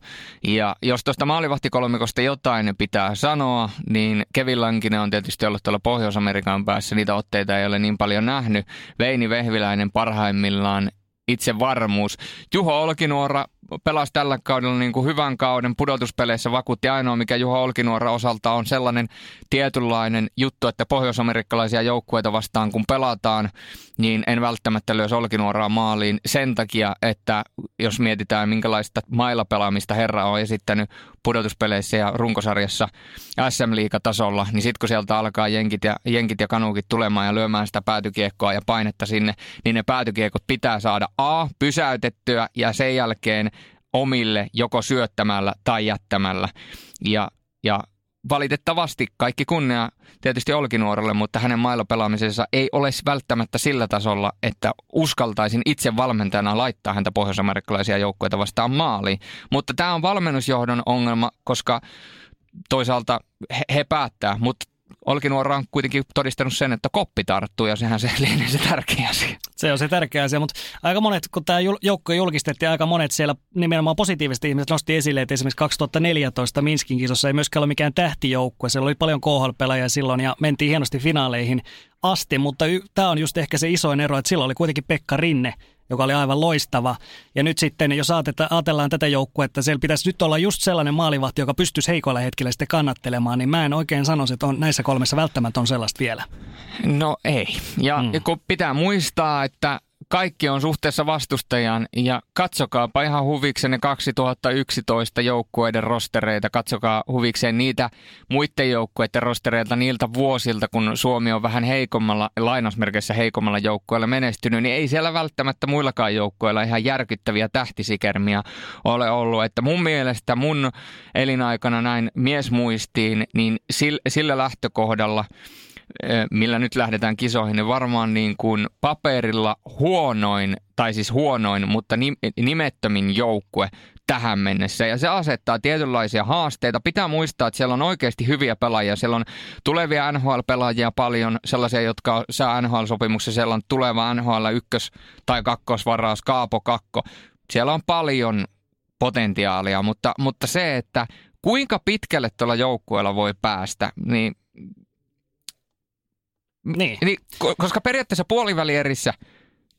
Ja jos tuosta maalivahtikolmikosta jotain pitää sanoa, niin Kevin Lankinen on tietysti ollut tuolla Pohjois-Amerikan päässä. Niitä otteita ei ole niin paljon nähnyt. Veini Vehviläinen parhaimmillaan itse varmuus. Juho Olkinuora pelasi tällä kaudella niin kuin hyvän kauden pudotuspeleissä vakuutti ainoa, mikä Juho Olkinuora osalta on sellainen tietynlainen juttu, että pohjoisamerikkalaisia joukkueita vastaan kun pelataan, niin en välttämättä lyö Olkinuoraa maaliin sen takia, että jos mietitään minkälaista mailapelaamista herra on esittänyt pudotuspeleissä ja runkosarjassa SM-liigatasolla, niin sitten kun sieltä alkaa jenkit ja, jenkit ja kanukit tulemaan ja lyömään sitä päätykiekkoa ja painetta sinne, niin ne päätykiekot pitää saada A, pysäytettyä ja sen jälkeen omille joko syöttämällä tai jättämällä. Ja, ja valitettavasti kaikki kunnia tietysti Olkinuorelle, mutta hänen mailopelaamisensa ei ole välttämättä sillä tasolla, että uskaltaisin itse valmentajana laittaa häntä pohjoisamerikkalaisia joukkoita vastaan maaliin. Mutta tämä on valmennusjohdon ongelma, koska toisaalta he, he päättää, mutta Olkinuora on kuitenkin todistanut sen, että koppi tarttuu ja sehän se lienee se tärkeä asia. Se on se tärkeä asia, mutta aika monet, kun tämä joukko julkistettiin, aika monet siellä nimenomaan positiivisesti ihmiset nosti esille, että esimerkiksi 2014 Minskin kisossa ei myöskään ole mikään tähtijoukkue. Siellä oli paljon KHL-pelaajia silloin ja mentiin hienosti finaaleihin asti, mutta y- tämä on just ehkä se isoin ero, että silloin oli kuitenkin Pekka Rinne, joka oli aivan loistava. Ja nyt sitten, jos ajatellaan tätä joukkuetta, siellä pitäisi nyt olla just sellainen maalivahti, joka pystyisi heikoilla hetkillä sitten kannattelemaan, niin mä en oikein sanoisi, että on näissä kolmessa välttämättä on sellaista vielä. No ei. Ja mm. kun pitää muistaa, että kaikki on suhteessa vastustajan ja katsokaapa ihan huviksenne 2011 joukkueiden rostereita, katsokaa huvikseen niitä muiden joukkueiden rostereita niiltä vuosilta, kun Suomi on vähän heikommalla, lainausmerkeissä heikommalla joukkueella menestynyt, niin ei siellä välttämättä muillakaan joukkueilla ihan järkyttäviä tähtisikermiä ole ollut. Että mun mielestä mun elinaikana näin miesmuistiin, niin sillä lähtökohdalla – millä nyt lähdetään kisoihin, niin varmaan niin kuin paperilla huonoin, tai siis huonoin, mutta nimettömin joukkue tähän mennessä. Ja se asettaa tietynlaisia haasteita. Pitää muistaa, että siellä on oikeasti hyviä pelaajia. Siellä on tulevia NHL-pelaajia paljon, sellaisia, jotka saa NHL-sopimuksessa. Siellä on tuleva NHL ykkös- tai kakkosvaraus, Kaapo Kakko. Siellä on paljon potentiaalia, mutta, mutta se, että kuinka pitkälle tuolla joukkueella voi päästä, niin, Niin. niin koska periaatteessa puolivälierissä,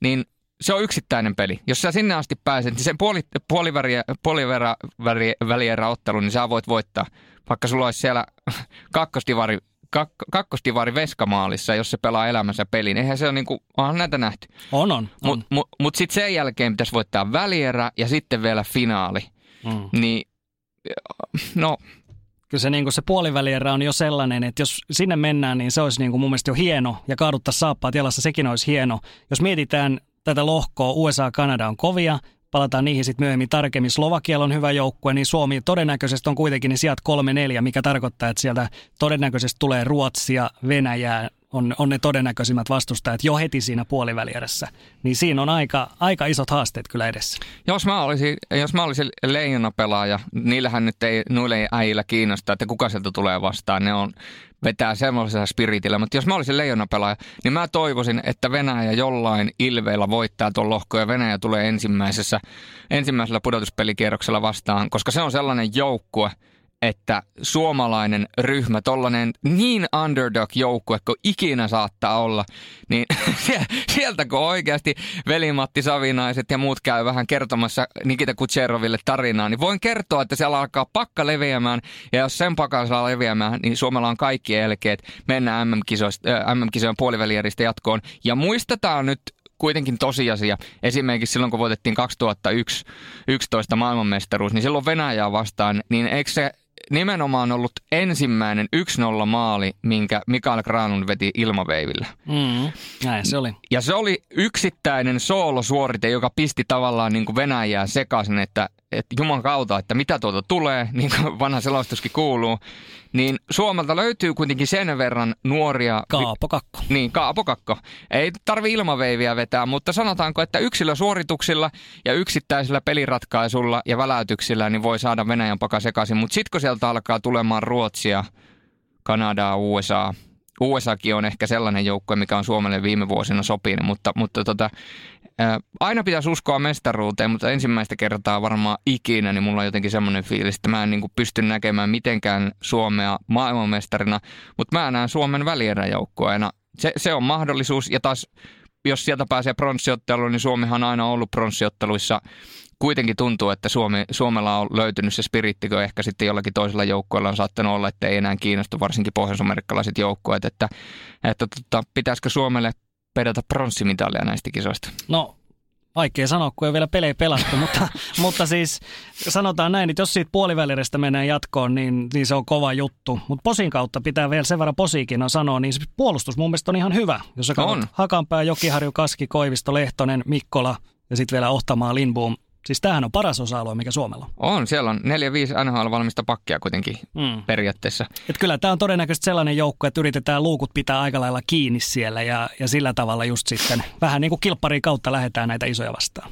niin se on yksittäinen peli. Jos sä sinne asti pääset, niin sen puoli, puolivälierä ottelu, niin sä voit voittaa. Vaikka sulla olisi siellä kakkostivari, kak, kakkostivari veskamaalissa, jos se pelaa elämänsä pelin. Eihän se ole niin kuin, onhan näitä nähty. On, on. on. Mutta mut, mut sitten sen jälkeen pitäisi voittaa välierä ja sitten vielä finaali. Mm. Niin, no, Kyllä se, niin kuin se puolivälierä on jo sellainen, että jos sinne mennään, niin se olisi niin kuin mun mielestä jo hieno ja kaaduttaa saappaat jalassa, sekin olisi hieno. Jos mietitään tätä lohkoa, USA Kanada on kovia, palataan niihin sitten myöhemmin tarkemmin. Slovakialla on hyvä joukkue, niin Suomi todennäköisesti on kuitenkin niin kolme neljä, mikä tarkoittaa, että sieltä todennäköisesti tulee Ruotsia, Venäjää, on, on ne todennäköisimmät vastustajat jo heti siinä puolivälierässä. Niin siinä on aika, aika isot haasteet kyllä edessä. Jos mä olisin, jos mä olisin leijonapelaaja, niillähän nyt ei noille äijillä kiinnostaa, että kuka sieltä tulee vastaan. Ne on, vetää semmoisella spiritillä. Mutta jos mä olisin leijonapelaaja, niin mä toivoisin, että Venäjä jollain ilveillä voittaa tuon lohko ja Venäjä tulee ensimmäisessä, ensimmäisellä pudotuspelikierroksella vastaan, koska se on sellainen joukkue, että suomalainen ryhmä, tollanen niin underdog-joukkue kuin ikinä saattaa olla, niin sieltä kun oikeasti velimatti Savinaiset ja muut käy vähän kertomassa Nikita Kutseroville tarinaa, niin voin kertoa, että siellä alkaa pakka leviämään, ja jos sen pakan saa leviämään, niin Suomella on kaikki elkeet mennä MM-kisojen puolivälieristä jatkoon. Ja muistetaan nyt kuitenkin tosiasia. Esimerkiksi silloin, kun voitettiin 2011 maailmanmestaruus, niin silloin Venäjää vastaan, niin eikö se nimenomaan ollut ensimmäinen 1-0 maali, minkä Mikael Granlund veti ilmaveivillä. Mm, näin se oli. Ja se oli yksittäinen soolosuorite, joka pisti tavallaan niin kuin Venäjää sekaisin, että, että Juman kautta, että mitä tuolta tulee, niin kuin vanha selostuskin kuuluu. Niin Suomelta löytyy kuitenkin sen verran nuoria... Kaapo kakko. Niin, Kaapo kakko. Ei tarvi ilmaveiviä vetää, mutta sanotaanko, että yksilösuorituksilla ja yksittäisillä peliratkaisulla ja väläytyksillä niin voi saada Venäjän paka sekaisin. Mutta sitten kun sieltä alkaa tulemaan Ruotsia, Kanadaa, USA, USAkin on ehkä sellainen joukkue, mikä on Suomelle viime vuosina sopinut, mutta, mutta tota, ää, aina pitäisi uskoa mestaruuteen, mutta ensimmäistä kertaa varmaan ikinä, niin mulla on jotenkin semmoinen fiilis, että mä en niin kuin pysty näkemään mitenkään Suomea maailmanmestarina, mutta mä näen Suomen välieräjoukkueena. Se, se on mahdollisuus ja taas jos sieltä pääsee pronssiotteluun, niin Suomihan on aina ollut pronssiotteluissa kuitenkin tuntuu, että Suomi, Suomella on löytynyt se spiritti, kun ehkä sitten jollakin toisella joukkueella on saattanut olla, että ei enää kiinnostu varsinkin pohjois-amerikkalaiset joukkueet, että, että tota, pitäisikö Suomelle pedata pronssimitalia näistä kisoista? No Vaikea sanoa, kun ei vielä pelejä pelattu, mutta, mutta siis sanotaan näin, että jos siitä puolivälirestä mennään jatkoon, niin, niin se on kova juttu. Mutta posin kautta pitää vielä sen verran posiikin on sanoa, niin se puolustus mun mielestä on ihan hyvä. Jos sä on. Hakanpää, Jokiharju, Kaski, Koivisto, Lehtonen, Mikkola ja sitten vielä Ohtamaa, Lindboom, Siis tämähän on paras osa-alue, mikä Suomella on. On, siellä on 4-5 NHL-valmista pakkia kuitenkin mm. periaatteessa. Et kyllä tämä on todennäköisesti sellainen joukko, että yritetään luukut pitää aika lailla kiinni siellä ja, ja sillä tavalla just sitten vähän niin kuin kilpparin kautta lähdetään näitä isoja vastaan.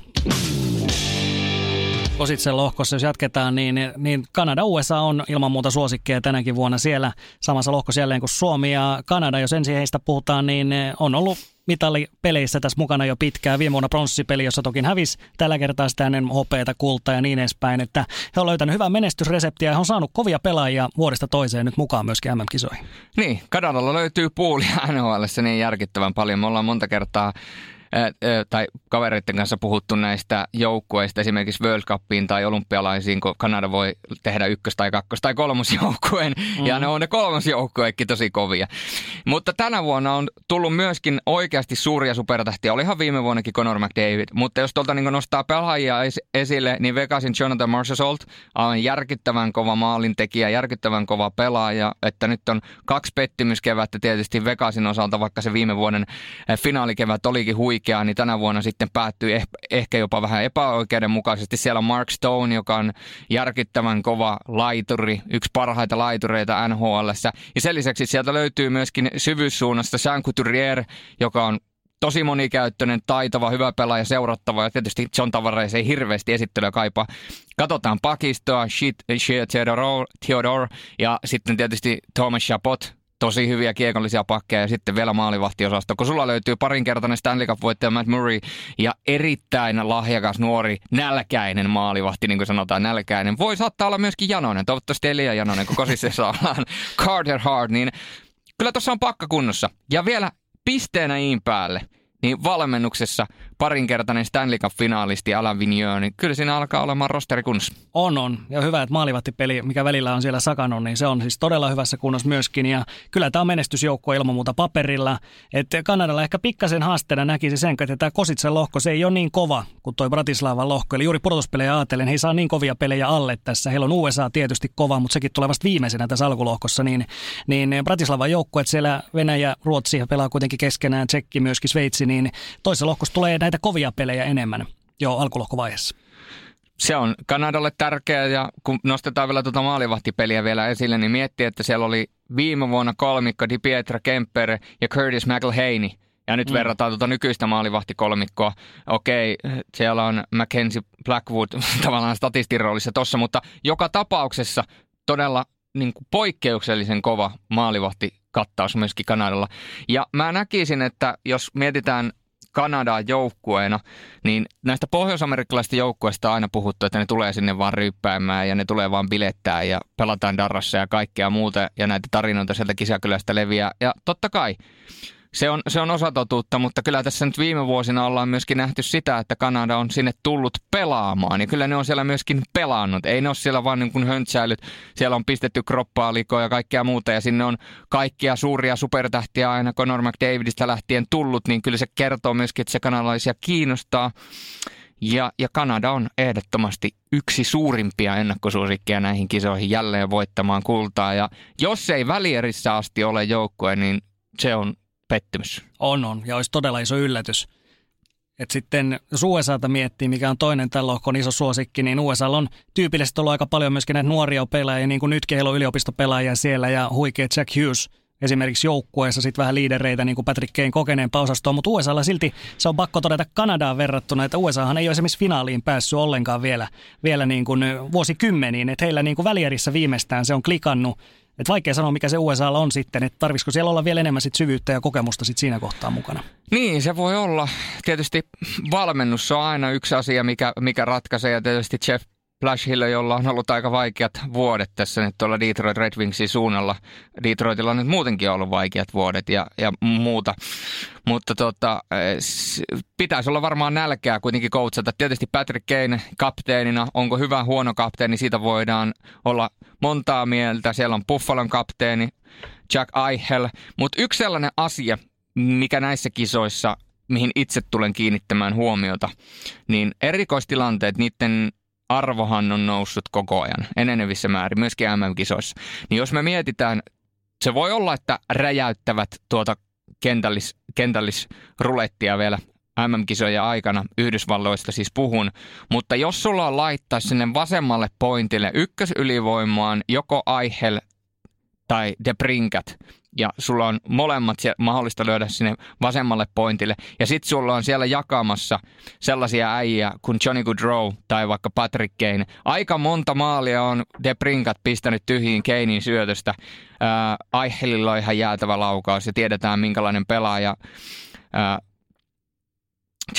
Ositsen lohkossa, jos jatketaan, niin, niin Kanada USA on ilman muuta suosikkeja tänäkin vuonna siellä samassa lohkossa jälleen kuin Suomi ja Kanada. Jos ensin heistä puhutaan, niin on ollut mitalipeleissä tässä mukana jo pitkään. Viime vuonna pronssipeli, jossa toki hävisi tällä kertaa sitä ennen hopeita, kultaa ja niin edespäin. Että he on löytänyt hyvää menestysreseptiä ja he on saanut kovia pelaajia vuodesta toiseen nyt mukaan myöskin MM-kisoihin. Niin, Kanadalla löytyy puulia NHL niin järkittävän paljon. Me ollaan monta kertaa tai kavereiden kanssa puhuttu näistä joukkueista esimerkiksi World Cupiin tai olympialaisiin, kun Kanada voi tehdä ykkös- tai kakkos- tai kolmosjoukkueen, mm. ja ne on ne kolmosjoukkueetkin tosi kovia. Mutta tänä vuonna on tullut myöskin oikeasti suuria supertähtiä. Olihan viime vuonnakin Conor McDavid, mutta jos tuolta niin nostaa pelaajia esille, niin Vegasin Jonathan Marchessault on järkyttävän kova maalintekijä, järkyttävän kova pelaaja, että nyt on kaksi pettymyskevättä tietysti Vegasin osalta, vaikka se viime vuoden finaalikevät olikin huikea oikeaa, niin tänä vuonna sitten päättyi eh, ehkä jopa vähän epäoikeudenmukaisesti. Siellä on Mark Stone, joka on järkyttävän kova laituri, yksi parhaita laitureita NHL. Ja sen lisäksi sieltä löytyy myöskin syvyyssuunnasta Jean Couturier, joka on tosi monikäyttöinen, taitava, hyvä pelaaja, seurattava ja tietysti John Tavares ei hirveästi esittelyä kaipaa. Katsotaan pakistoa, Shit, Theodore, Theodore ja sitten tietysti Thomas Chapot, tosi hyviä kiekollisia pakkeja ja sitten vielä maalivahtiosasto. Kun sulla löytyy parinkertainen Stanley Cup-voittaja Matt Murray ja erittäin lahjakas nuori nälkäinen maalivahti, niin kuin sanotaan nälkäinen. Voi saattaa olla myöskin Janonen, toivottavasti Elia Janonen, kun kosissa ollaan Carter Hard, niin kyllä tuossa on pakka kunnossa. Ja vielä pisteenä iin päälle – niin valmennuksessa parinkertainen Stanley Cup-finaalisti Alan Vigneault, niin kyllä siinä alkaa olemaan rosteri kunnossa. On, on. Ja hyvä, että maalivahtipeli, mikä välillä on siellä sakannut, niin se on siis todella hyvässä kunnossa myöskin. Ja kyllä tämä on menestysjoukko ilman muuta paperilla. Että Kanadalla ehkä pikkasen haasteena näkisi sen, että tämä Kositsen lohko, se ei ole niin kova kuin toi Bratislavan lohko. Eli juuri pudotuspelejä ajatellen, he ei saa niin kovia pelejä alle tässä. Heillä on USA tietysti kova, mutta sekin tulee vasta viimeisenä tässä alkulohkossa. Niin, niin Bratislavan joukko, että siellä Venäjä, Ruotsi pelaa kuitenkin keskenään, Tsekki myöskin, Sveitsi, niin toisessa lohkossa tulee näitä kovia pelejä enemmän jo alkulohkovaiheessa. Se on Kanadalle tärkeää ja kun nostetaan vielä tuota maalivahtipeliä vielä esille, niin miettii, että siellä oli viime vuonna kolmikko Di Pietra Kemper ja Curtis McElhaney. Ja nyt mm. verrataan tuota nykyistä maalivahtikolmikkoa. Okei, siellä on Mackenzie Blackwood tavallaan statistin roolissa tossa, mutta joka tapauksessa todella niin kuin poikkeuksellisen kova maalivahti kattaus myöskin Kanadalla. Ja mä näkisin, että jos mietitään Kanadaa joukkueena, niin näistä pohjoisamerikkalaisista joukkueista on aina puhuttu, että ne tulee sinne vaan ryyppäämään ja ne tulee vaan bilettää ja pelataan darrassa ja kaikkea muuta ja näitä tarinoita sieltä kisakylästä leviää. Ja totta kai se on, se on osa totuutta, mutta kyllä tässä nyt viime vuosina ollaan myöskin nähty sitä, että Kanada on sinne tullut pelaamaan. Ja kyllä ne on siellä myöskin pelannut. Ei ne ole siellä vaan niin kuin höntsäilyt. Siellä on pistetty kroppaa, likoa ja kaikkea muuta. Ja sinne on kaikkia suuria supertähtiä aina Conor McDavidista lähtien tullut. Niin kyllä se kertoo myöskin, että se kanalaisia kiinnostaa. Ja, ja Kanada on ehdottomasti yksi suurimpia ennakkosuosikkeja näihin kisoihin jälleen voittamaan kultaa. Ja jos ei välierissä asti ole joukkue, niin se on pettymys. On, on. Ja olisi todella iso yllätys. Et sitten jos USAta miettii, mikä on toinen tällä lohkon iso suosikki, niin USA on tyypillisesti ollut aika paljon myöskin näitä nuoria pelaajia, niin kuin nytkin heillä on yliopistopelaajia siellä ja huikea Jack Hughes esimerkiksi joukkueessa sitten vähän liidereitä niin kuin Patrick Kane kokeneempaa osastoa, mutta USAlla silti se on pakko todeta Kanadaan verrattuna, että USAhan ei ole esimerkiksi finaaliin päässyt ollenkaan vielä, vielä niin kuin vuosikymmeniin, että heillä niin kuin välierissä viimeistään se on klikannut et vaikea sanoa, mikä se USAlla on sitten, että tarvisiko siellä olla vielä enemmän sit syvyyttä ja kokemusta sit siinä kohtaa mukana? Niin, se voi olla. Tietysti valmennus on aina yksi asia, mikä, mikä ratkaisee ja tietysti Jeff Hill, jolla on ollut aika vaikeat vuodet tässä nyt tuolla Detroit Red Wingsin suunnalla. Detroitilla on nyt muutenkin ollut vaikeat vuodet ja, ja muuta. Mutta tota, pitäisi olla varmaan nälkää kuitenkin koutsata. Tietysti Patrick Kane kapteenina, onko hyvä huono kapteeni, siitä voidaan olla montaa mieltä. Siellä on Buffalon kapteeni, Jack Eichel. Mutta yksi sellainen asia, mikä näissä kisoissa mihin itse tulen kiinnittämään huomiota, niin erikoistilanteet, niiden arvohan on noussut koko ajan, enenevissä määrin, myöskin MM-kisoissa. Niin jos me mietitään, se voi olla, että räjäyttävät tuota kentällis, kentällisrulettia vielä MM-kisojen aikana, Yhdysvalloista siis puhun, mutta jos sulla on laittaa sinne vasemmalle pointille ykkösylivoimaan joko Aihel tai De Brinkat, ja sulla on molemmat mahdollista löydä sinne vasemmalle pointille. Ja sit sulla on siellä jakamassa sellaisia äijä kuin Johnny Goodrow tai vaikka Patrick Kane. Aika monta maalia on De Brinkat pistänyt tyhjiin Kanein syötöstä. Äh, Aihelilla on ihan jäätävä laukaus ja tiedetään minkälainen pelaaja äh,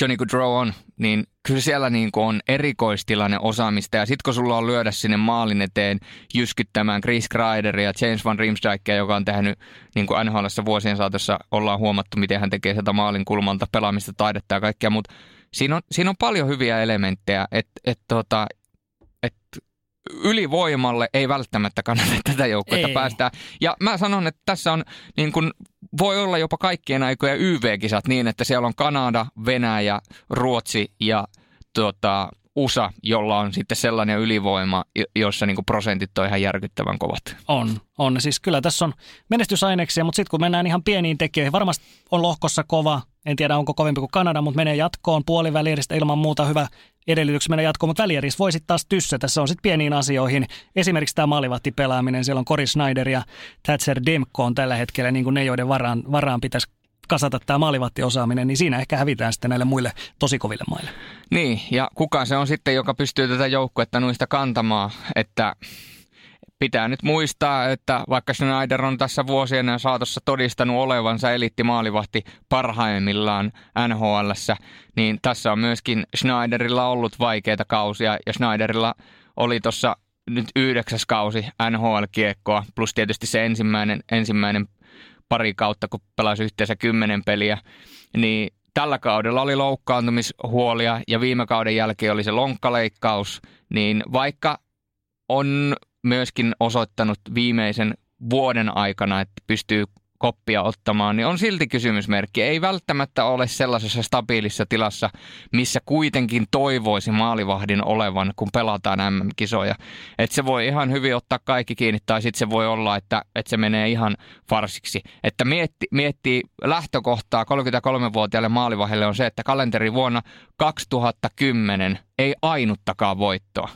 Johnny Goodrow on, niin kyllä siellä niin kuin on erikoistilanne osaamista. Ja sitten kun sulla on lyödä sinne maalin eteen jyskyttämään Chris Kreideria ja James Van Riemsdykea, joka on tehnyt niin kuin NHL vuosien saatossa, ollaan huomattu, miten hän tekee sieltä maalin kulmalta pelaamista, taidetta ja kaikkea, mutta siinä on, siinä on paljon hyviä elementtejä, että et, tota, et ylivoimalle ei välttämättä kannata tätä joukkuetta päästää. Ja mä sanon, että tässä on niin kuin, voi olla jopa kaikkien aikojen YV-kisat niin, että siellä on Kanada, Venäjä, Ruotsi ja tota, USA, jolla on sitten sellainen ylivoima, jossa niin prosentit on ihan järkyttävän kovat. On, on. Siis kyllä tässä on menestysaineksia, mutta sitten kun mennään ihan pieniin tekijöihin, varmasti on lohkossa kova, en tiedä onko kovempi kuin Kanada, mutta menee jatkoon puolivälieristä ilman muuta hyvä edellytyksiä mennä jatkoon, mutta välieris voi sitten taas tyssätä. Se on sitten pieniin asioihin. Esimerkiksi tämä pelaaminen, siellä on Cory Snyder ja Thatcher Demko on tällä hetkellä niin kuin ne, joiden varaan, varaan pitäisi kasata tämä maalivahtiosaaminen, niin siinä ehkä hävitään sitten näille muille tosi koville maille. Niin, ja kuka se on sitten, joka pystyy tätä joukkuetta noista kantamaan, että pitää nyt muistaa, että vaikka Schneider on tässä vuosien saatossa todistanut olevansa eliittimaalivahti parhaimmillaan nhl niin tässä on myöskin Schneiderilla ollut vaikeita kausia ja Schneiderilla oli tuossa nyt yhdeksäs kausi NHL-kiekkoa, plus tietysti se ensimmäinen, ensimmäinen pari kautta, kun pelasi yhteensä kymmenen peliä, niin tällä kaudella oli loukkaantumishuolia ja viime kauden jälkeen oli se lonkkaleikkaus, niin vaikka on myöskin osoittanut viimeisen vuoden aikana, että pystyy koppia ottamaan, niin on silti kysymysmerkki. Ei välttämättä ole sellaisessa stabiilissa tilassa, missä kuitenkin toivoisi maalivahdin olevan, kun pelataan MM-kisoja. Että se voi ihan hyvin ottaa kaikki kiinni, tai sitten se voi olla, että, että se menee ihan farsiksi. Että mietti, miettii lähtökohtaa 33-vuotiaalle maalivahdille on se, että kalenteri vuonna 2010 ei ainuttakaan voittoa.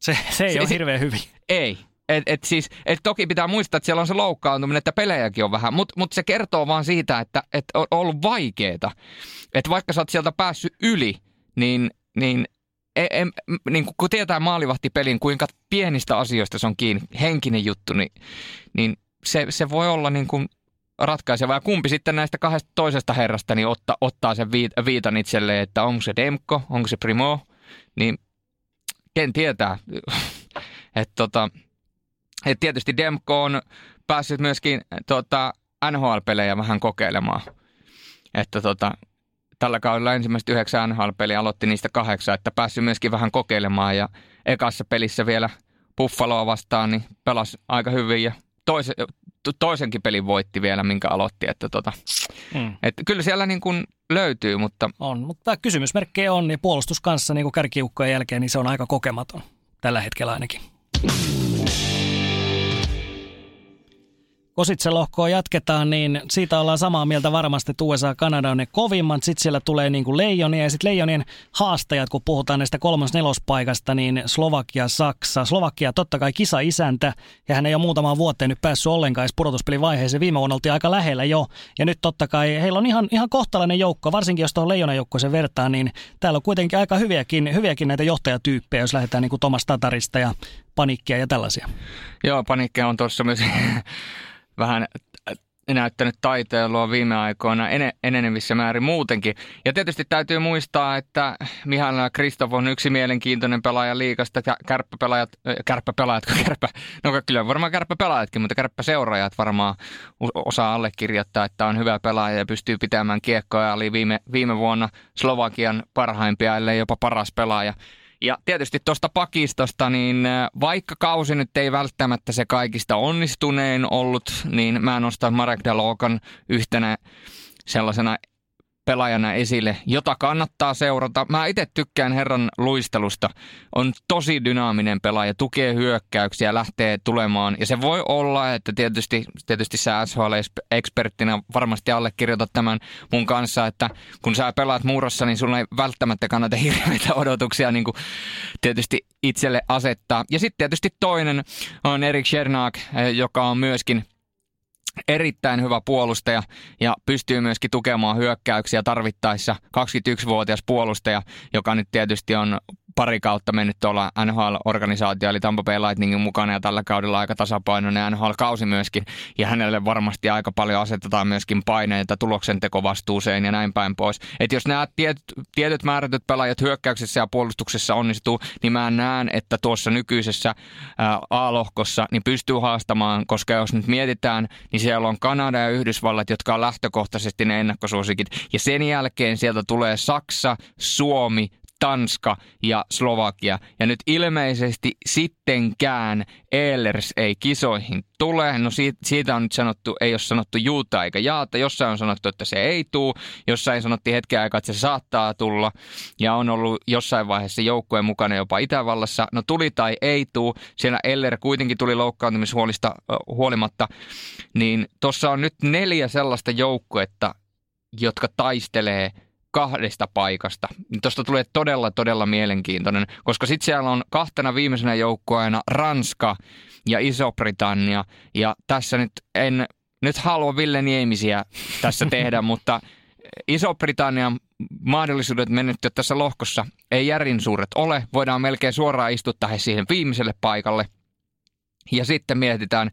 Se, se ei se, ole hirveän hyvin. Ei. Et, et siis, et toki pitää muistaa, että siellä on se loukkaantuminen, että pelejäkin on vähän, mutta mut se kertoo vaan siitä, että, että on ollut vaikeeta. Että vaikka sä oot sieltä päässyt yli, niin, niin, e, e, niin kun tietää maalivahtipelin, kuinka pienistä asioista se on kiinni, henkinen juttu, niin, niin se, se voi olla niin kuin ratkaiseva. Ja kumpi sitten näistä kahdesta toisesta herrasta niin ottaa, ottaa sen viitan itselleen, että onko se Demko, onko se Primo, niin ken tietää. että tota, et tietysti Demko on päässyt myöskin tota, NHL-pelejä vähän kokeilemaan. Että tota, tällä kaudella ensimmäiset yhdeksän NHL-peliä aloitti niistä kahdeksan, että päässyt myöskin vähän kokeilemaan ja ekassa pelissä vielä Buffaloa vastaan, niin pelasi aika hyvin ja toise, toisenkin pelin voitti vielä, minkä aloitti. Että tota, mm. että kyllä siellä niin kuin löytyy, mutta... On, mutta kysymysmerkkejä on, niin puolustus kanssa niin kuin kärkiukkojen jälkeen, niin se on aika kokematon tällä hetkellä ainakin. Kositse-lohkoa jatketaan, niin siitä ollaan samaa mieltä varmasti, että USA ja Kanada on ne kovimmat. Sitten siellä tulee niin kuin leijonia ja sitten leijonien haastajat, kun puhutaan näistä kolmos-nelospaikasta, niin Slovakia, Saksa. Slovakia totta kai kisa-isäntä ja hän ei ole muutamaan vuoteen nyt päässyt ollenkaan pudotuspelivaiheeseen. Viime vuonna oltiin aika lähellä jo ja nyt totta kai heillä on ihan, ihan kohtalainen joukko, varsinkin jos tuohon leijonan joukkoon vertaa, niin täällä on kuitenkin aika hyviäkin, hyviäkin näitä johtajatyyppejä, jos lähdetään niin kuin Thomas Tatarista ja panikkia ja tällaisia. Joo, panikkia on tuossa myös vähän näyttänyt taiteilua viime aikoina enenevissä määrin muutenkin. Ja tietysti täytyy muistaa, että Mihail Kristoff on yksi mielenkiintoinen pelaaja liikasta. Ja kärppäpelaajat, äh, kärppäpelaajat, kärppä, no kyllä varmaan kärppäpelaajatkin, mutta kärppäseuraajat varmaan osaa allekirjoittaa, että on hyvä pelaaja ja pystyy pitämään kiekkoja. Oli viime, viime vuonna Slovakian parhaimpia, ellei jopa paras pelaaja. Ja tietysti tuosta pakistosta, niin äh, vaikka kausi nyt ei välttämättä se kaikista onnistuneen ollut, niin mä nostan Marek Dalokan yhtenä sellaisena pelaajana esille, jota kannattaa seurata. Mä itse tykkään herran luistelusta. On tosi dynaaminen pelaaja, tukee hyökkäyksiä, lähtee tulemaan. Ja se voi olla, että tietysti, tietysti sä SHL-eksperttinä varmasti allekirjoitat tämän mun kanssa, että kun sä pelaat muurossa, niin sulla ei välttämättä kannata hirveitä odotuksia niin kuin tietysti itselle asettaa. Ja sitten tietysti toinen on Erik Schernak, eh, joka on myöskin erittäin hyvä puolustaja ja pystyy myöskin tukemaan hyökkäyksiä tarvittaessa. 21-vuotias puolustaja, joka nyt tietysti on pari kautta mennyt tuolla NHL-organisaatio, eli Tampa Bay Lightningin mukana ja tällä kaudella aika tasapainoinen NHL-kausi myöskin. Ja hänelle varmasti aika paljon asetetaan myöskin paineita tuloksentekovastuuseen ja näin päin pois. Et jos nämä tietyt, tietyt määrätyt pelaajat hyökkäyksessä ja puolustuksessa onnistuu, niin mä näen, että tuossa nykyisessä A-lohkossa niin pystyy haastamaan, koska jos nyt mietitään, niin siellä on Kanada ja Yhdysvallat, jotka on lähtökohtaisesti ne ennakkosuosikit. Ja sen jälkeen sieltä tulee Saksa, Suomi, Tanska ja Slovakia. Ja nyt ilmeisesti sittenkään Ehlers ei kisoihin tule. No siitä, siitä on nyt sanottu, ei ole sanottu juuta eikä jaata. Jossain on sanottu, että se ei tuu. Jossain sanottiin hetken aikaa, että se saattaa tulla. Ja on ollut jossain vaiheessa joukkueen mukana jopa Itävallassa. No tuli tai ei tuu. Siellä Eller kuitenkin tuli loukkaantumishuolista huolimatta. Niin tuossa on nyt neljä sellaista joukkuetta, jotka taistelee – kahdesta paikasta. Tuosta tulee todella, todella mielenkiintoinen, koska sitten siellä on kahtena viimeisenä joukkueena Ranska ja Iso-Britannia. Ja tässä nyt en nyt halua Ville Niemisiä tässä tehdä, mutta Iso-Britannian mahdollisuudet menettyä tässä lohkossa ei järin suuret ole. Voidaan melkein suoraan istuttaa he siihen viimeiselle paikalle. Ja sitten mietitään,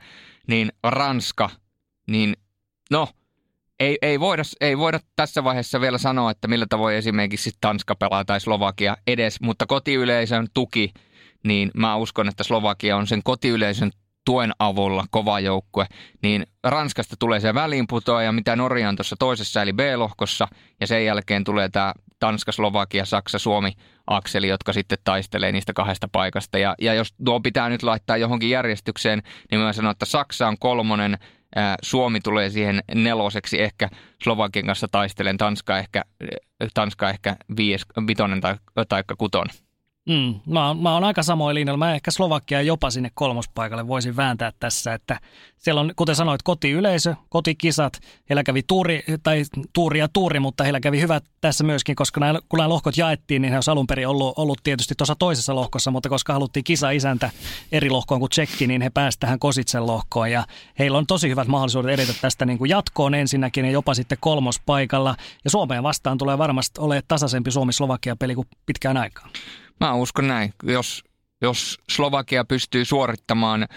niin Ranska, niin no, ei, ei, voida, ei voida tässä vaiheessa vielä sanoa, että millä tavoin esimerkiksi Tanska pelaa tai Slovakia edes, mutta kotiyleisön tuki, niin mä uskon, että Slovakia on sen kotiyleisön tuen avulla kova joukkue, niin Ranskasta tulee se väliinputoaja, mitä Norja on tuossa toisessa eli B-lohkossa, ja sen jälkeen tulee tämä Tanska, Slovakia, Saksa, Suomi akseli, jotka sitten taistelee niistä kahdesta paikasta. Ja, ja jos tuo pitää nyt laittaa johonkin järjestykseen, niin mä sanon, että Saksa on kolmonen, Suomi tulee siihen neloseksi ehkä, Slovakian kanssa taistelen, Tanska ehkä, Tanska ehkä viies, vitonen tai, tai kutonen. Mm, mä, oon, mä oon aika samoin linjalla. Mä ehkä Slovakia jopa sinne kolmospaikalle voisin vääntää tässä, että siellä on, kuten sanoit, kotiyleisö, kotikisat. Heillä kävi tuuri, tai tuuri ja tuuri, mutta heillä kävi hyvät tässä myöskin, koska nämä, kun nämä lohkot jaettiin, niin he olisi alun perin ollut, ollut tietysti tuossa toisessa lohkossa, mutta koska haluttiin kisa-isäntä eri lohkoon kuin tsekki, niin he pääsivät tähän Kositsen lohkoon. Ja heillä on tosi hyvät mahdollisuudet edetä tästä niin kuin jatkoon ensinnäkin ja jopa sitten kolmospaikalla. Ja Suomeen vastaan tulee varmasti olemaan tasaisempi Suomi-Slovakia-peli kuin pitkään aikaan. Mä uskon näin. Jos, jos Slovakia pystyy suorittamaan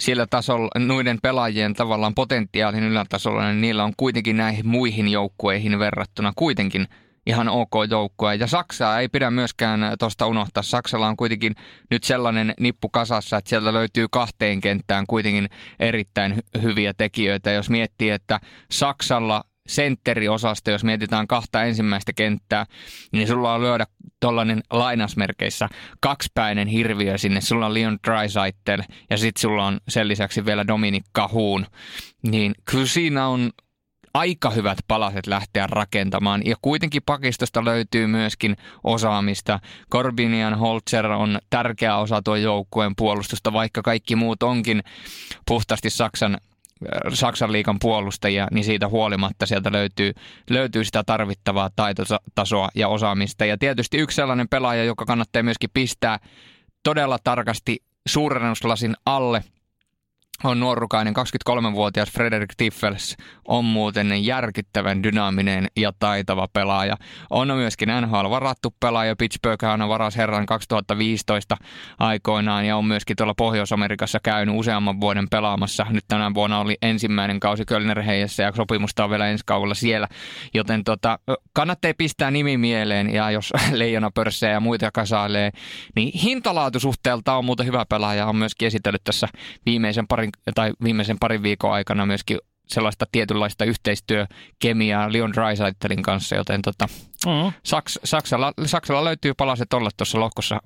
sillä tasolla, noiden pelaajien tavallaan potentiaalin ylätasolla, niin niillä on kuitenkin näihin muihin joukkueihin verrattuna kuitenkin ihan ok joukkue. Ja Saksaa ei pidä myöskään tuosta unohtaa. Saksalla on kuitenkin nyt sellainen nippu kasassa, että sieltä löytyy kahteen kenttään kuitenkin erittäin hyviä tekijöitä. Jos miettii, että Saksalla sentteriosasto, jos mietitään kahta ensimmäistä kenttää, niin sulla on lyödä tuollainen lainasmerkeissä kaksipäinen hirviö sinne. Sulla on Leon Drysaitel ja sitten sulla on sen lisäksi vielä Dominic Cahoon. Niin kyllä siinä on aika hyvät palaset lähteä rakentamaan. Ja kuitenkin pakistosta löytyy myöskin osaamista. Corbinian Holzer on tärkeä osa tuon joukkueen puolustusta, vaikka kaikki muut onkin puhtaasti Saksan Saksan liikan puolustajia, niin siitä huolimatta sieltä löytyy, löytyy sitä tarvittavaa taitotasoa ja osaamista. Ja tietysti yksi sellainen pelaaja, joka kannattaa myöskin pistää todella tarkasti suurennuslasin alle – on nuorukainen 23-vuotias Frederik Tiffels on muuten järkyttävän dynaaminen ja taitava pelaaja. On myöskin NHL varattu pelaaja, Pittsburgh on varas herran 2015 aikoinaan ja on myöskin tuolla Pohjois-Amerikassa käynyt useamman vuoden pelaamassa. Nyt tänä vuonna oli ensimmäinen kausi Kölner ja sopimusta on vielä ensi kaudella siellä, joten tota, kannattaa pistää nimi mieleen ja jos leijona pörssejä ja muita kasailee, niin hintalaatusuhteelta on muuten hyvä pelaaja, on myöskin esitellyt tässä viimeisen parin parin, tai viimeisen parin viikon aikana myöskin sellaista tietynlaista yhteistyökemiaa Leon Dreisaitelin kanssa, joten tota, mm. Saks, Saksalla, Saksalla löytyy palaset olla tuossa lohkossa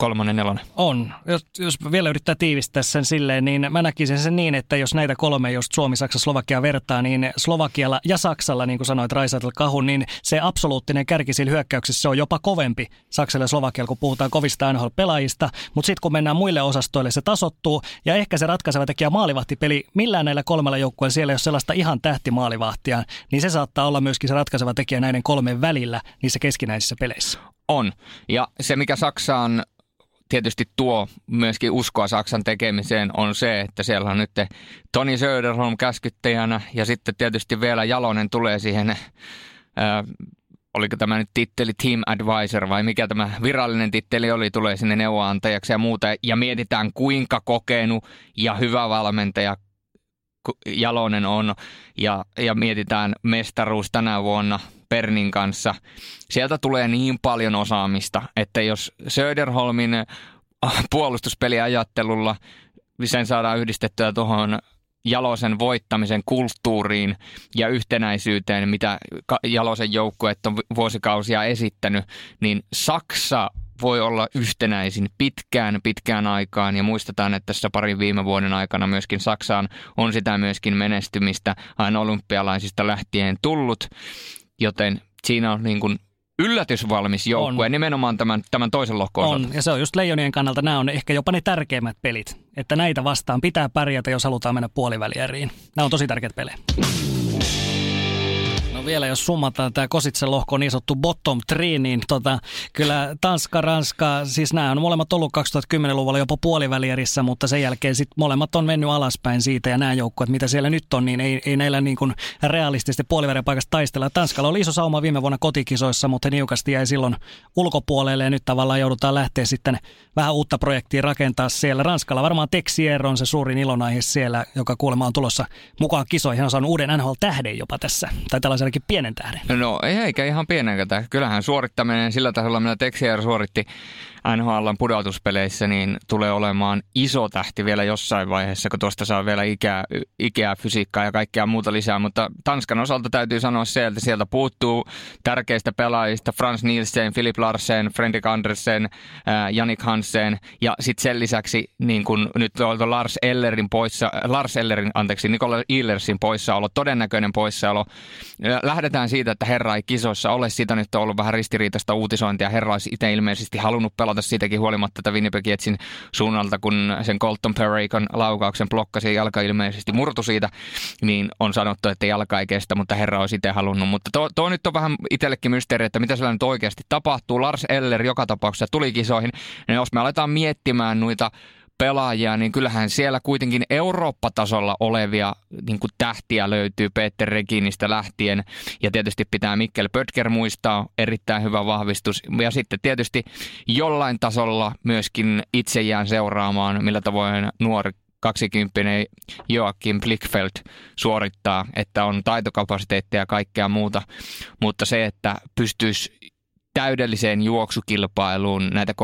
kolmonen, nelonen. On. Jos, jos vielä yrittää tiivistää sen silleen, niin mä näkisin sen niin, että jos näitä kolme, jos Suomi, Saksa, Slovakia vertaa, niin Slovakialla ja Saksalla, niin kuin sanoit Raisatel Kahun, niin se absoluuttinen kärki sillä hyökkäyksessä se on jopa kovempi Saksalla ja Slovakialla, kun puhutaan kovista NHL-pelaajista. Mutta sitten kun mennään muille osastoille, se tasottuu ja ehkä se ratkaiseva tekijä maalivahtipeli, millään näillä kolmella joukkueella siellä ei ole sellaista ihan tähtimaalivahtia, niin se saattaa olla myöskin se ratkaiseva tekijä näiden kolmen välillä niissä keskinäisissä peleissä. On. Ja se, mikä Saksaan tietysti tuo myöskin uskoa Saksan tekemiseen on se, että siellä on nyt Toni Söderholm käskyttäjänä ja sitten tietysti vielä Jalonen tulee siihen, ää, oliko tämä nyt titteli Team Advisor vai mikä tämä virallinen titteli oli, tulee sinne neuvoantajaksi ja muuta. Ja mietitään kuinka kokenut ja hyvä valmentaja Jalonen on ja, ja mietitään mestaruus tänä vuonna Pernin kanssa. Sieltä tulee niin paljon osaamista, että jos Söderholmin puolustuspeliajattelulla sen saadaan yhdistettyä tuohon Jalosen voittamisen kulttuuriin ja yhtenäisyyteen, mitä Jalosen joukkueet on vuosikausia esittänyt, niin Saksa voi olla yhtenäisin pitkään, pitkään aikaan. Ja muistetaan, että tässä parin viime vuoden aikana myöskin Saksaan on sitä myöskin menestymistä aina olympialaisista lähtien tullut. Joten siinä on niin kuin yllätysvalmis joukkue on. nimenomaan tämän, tämän toisen lohkon On, ja se on just Leijonien kannalta, nämä on ehkä jopa ne tärkeimmät pelit. Että näitä vastaan pitää pärjätä, jos halutaan mennä puolivälieriin. Nämä on tosi tärkeät pelejä vielä jos summataan tämä Kositsen lohko niin sanottu bottom three, niin tota, kyllä Tanska, Ranska, siis nämä on molemmat ollut 2010-luvulla jopa puolivälierissä, mutta sen jälkeen sit molemmat on mennyt alaspäin siitä ja nämä joukkueet, mitä siellä nyt on, niin ei, ei näillä niin kuin realistisesti puolivälin paikasta taistella. Tanskalla oli iso sauma viime vuonna kotikisoissa, mutta he niukasti jäi silloin ulkopuolelle ja nyt tavallaan joudutaan lähteä sitten vähän uutta projektia rakentaa siellä. Ranskalla varmaan Texier on se suurin ilonaihe siellä, joka kuulemma on tulossa mukaan kisoihin. Hän on saanut uuden NHL-tähden jopa tässä, tai tällaisenakin pienen tähden. No ei eikä ihan pienenkään. Kyllähän suorittaminen sillä tasolla, millä Texier suoritti NHLn pudotuspeleissä, niin tulee olemaan iso tähti vielä jossain vaiheessa, kun tuosta saa vielä ikää, ikää fysiikkaa ja kaikkea muuta lisää. Mutta Tanskan osalta täytyy sanoa se, että sieltä puuttuu tärkeistä pelaajista Frans Nielsen, Philip Larsen, Fredrik Andersen, äh, Janik Hansen ja sitten sen lisäksi niin kun nyt on Lars Ellerin poissa, Lars Ellerin, anteeksi, Nikola Illersin poissaolo, todennäköinen poissaolo. Lähdetään siitä, että herra ei kisoissa ole. Siitä nyt on ollut vähän ristiriitaista uutisointia. Herra olisi itse ilmeisesti halunnut pelata pelata siitäkin huolimatta tätä Winnipeg Jetsin suunnalta, kun sen Colton Perreikon laukauksen blokkasi jalka ilmeisesti murtu siitä, niin on sanottu, että jalka ei kestä, mutta herra on itse halunnut. Mutta tuo, nyt on vähän itsellekin mysteeri, että mitä siellä nyt oikeasti tapahtuu. Lars Eller joka tapauksessa tuli kisoihin, ja jos me aletaan miettimään noita pelaajia, niin kyllähän siellä kuitenkin Eurooppa-tasolla olevia niin kuin tähtiä löytyy Peter Reginistä lähtien. Ja tietysti pitää Mikkel Pötker muistaa, erittäin hyvä vahvistus. Ja sitten tietysti jollain tasolla myöskin itse jään seuraamaan, millä tavoin nuori 20 Joakim Blickfeld suorittaa, että on taitokapasiteettia ja kaikkea muuta, mutta se, että pystyisi täydelliseen juoksukilpailuun näitä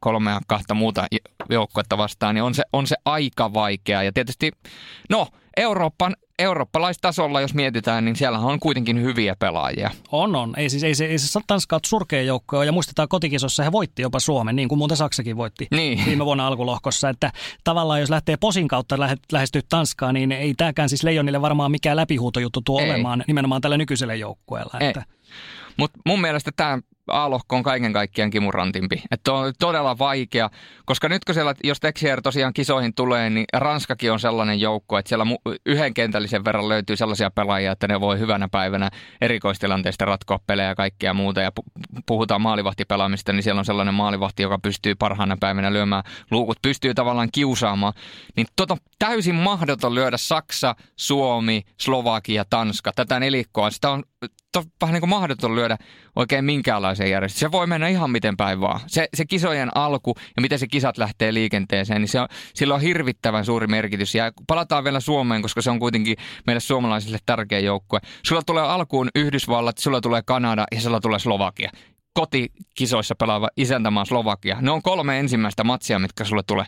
kolmea kahta muuta joukkuetta vastaan, niin on se, on se aika vaikea. Ja tietysti, no, Euroopan, eurooppalaistasolla, jos mietitään, niin siellä on kuitenkin hyviä pelaajia. On, on. Ei siis, ei se, ei se Tanska surkea joukko, ja muistetaan kotikisossa he voitti jopa Suomen, niin kuin muuten Saksakin voitti niin. viime vuonna alkulohkossa. Että tavallaan jos lähtee posin kautta lähestyä Tanskaa, niin ei tämäkään siis Leijonille varmaan mikään läpihuutojuttu tuo ei. olemaan nimenomaan tällä nykyisellä joukkueella. Että... Mutta mun mielestä tämä A-lohko on kaiken kaikkiaan kimurantimpi. Että on todella vaikea, koska nyt kun siellä, jos Texier tosiaan kisoihin tulee, niin Ranskakin on sellainen joukko, että siellä yhden kentällisen verran löytyy sellaisia pelaajia, että ne voi hyvänä päivänä erikoistilanteista ratkoa pelejä ja kaikkea muuta. Ja puhutaan maalivahtipelaamista, niin siellä on sellainen maalivahti, joka pystyy parhaana päivänä lyömään luukut, pystyy tavallaan kiusaamaan. Niin tota täysin mahdoton lyödä Saksa, Suomi, Slovakia, Tanska. Tätä nelikkoa, sitä on vähän niin kuin mahdoton lyödä oikein minkäänlaiseen järjestelmään. Se voi mennä ihan miten päin vaan. Se, se kisojen alku ja miten se kisat lähtee liikenteeseen, niin se on, sillä on hirvittävän suuri merkitys. Ja palataan vielä Suomeen, koska se on kuitenkin meille suomalaisille tärkeä joukkue. Sulla tulee alkuun Yhdysvallat, sulla tulee Kanada ja sulla tulee Slovakia kotikisoissa pelaava isäntämaa Slovakia. Ne on kolme ensimmäistä matsia, mitkä sulle tulee.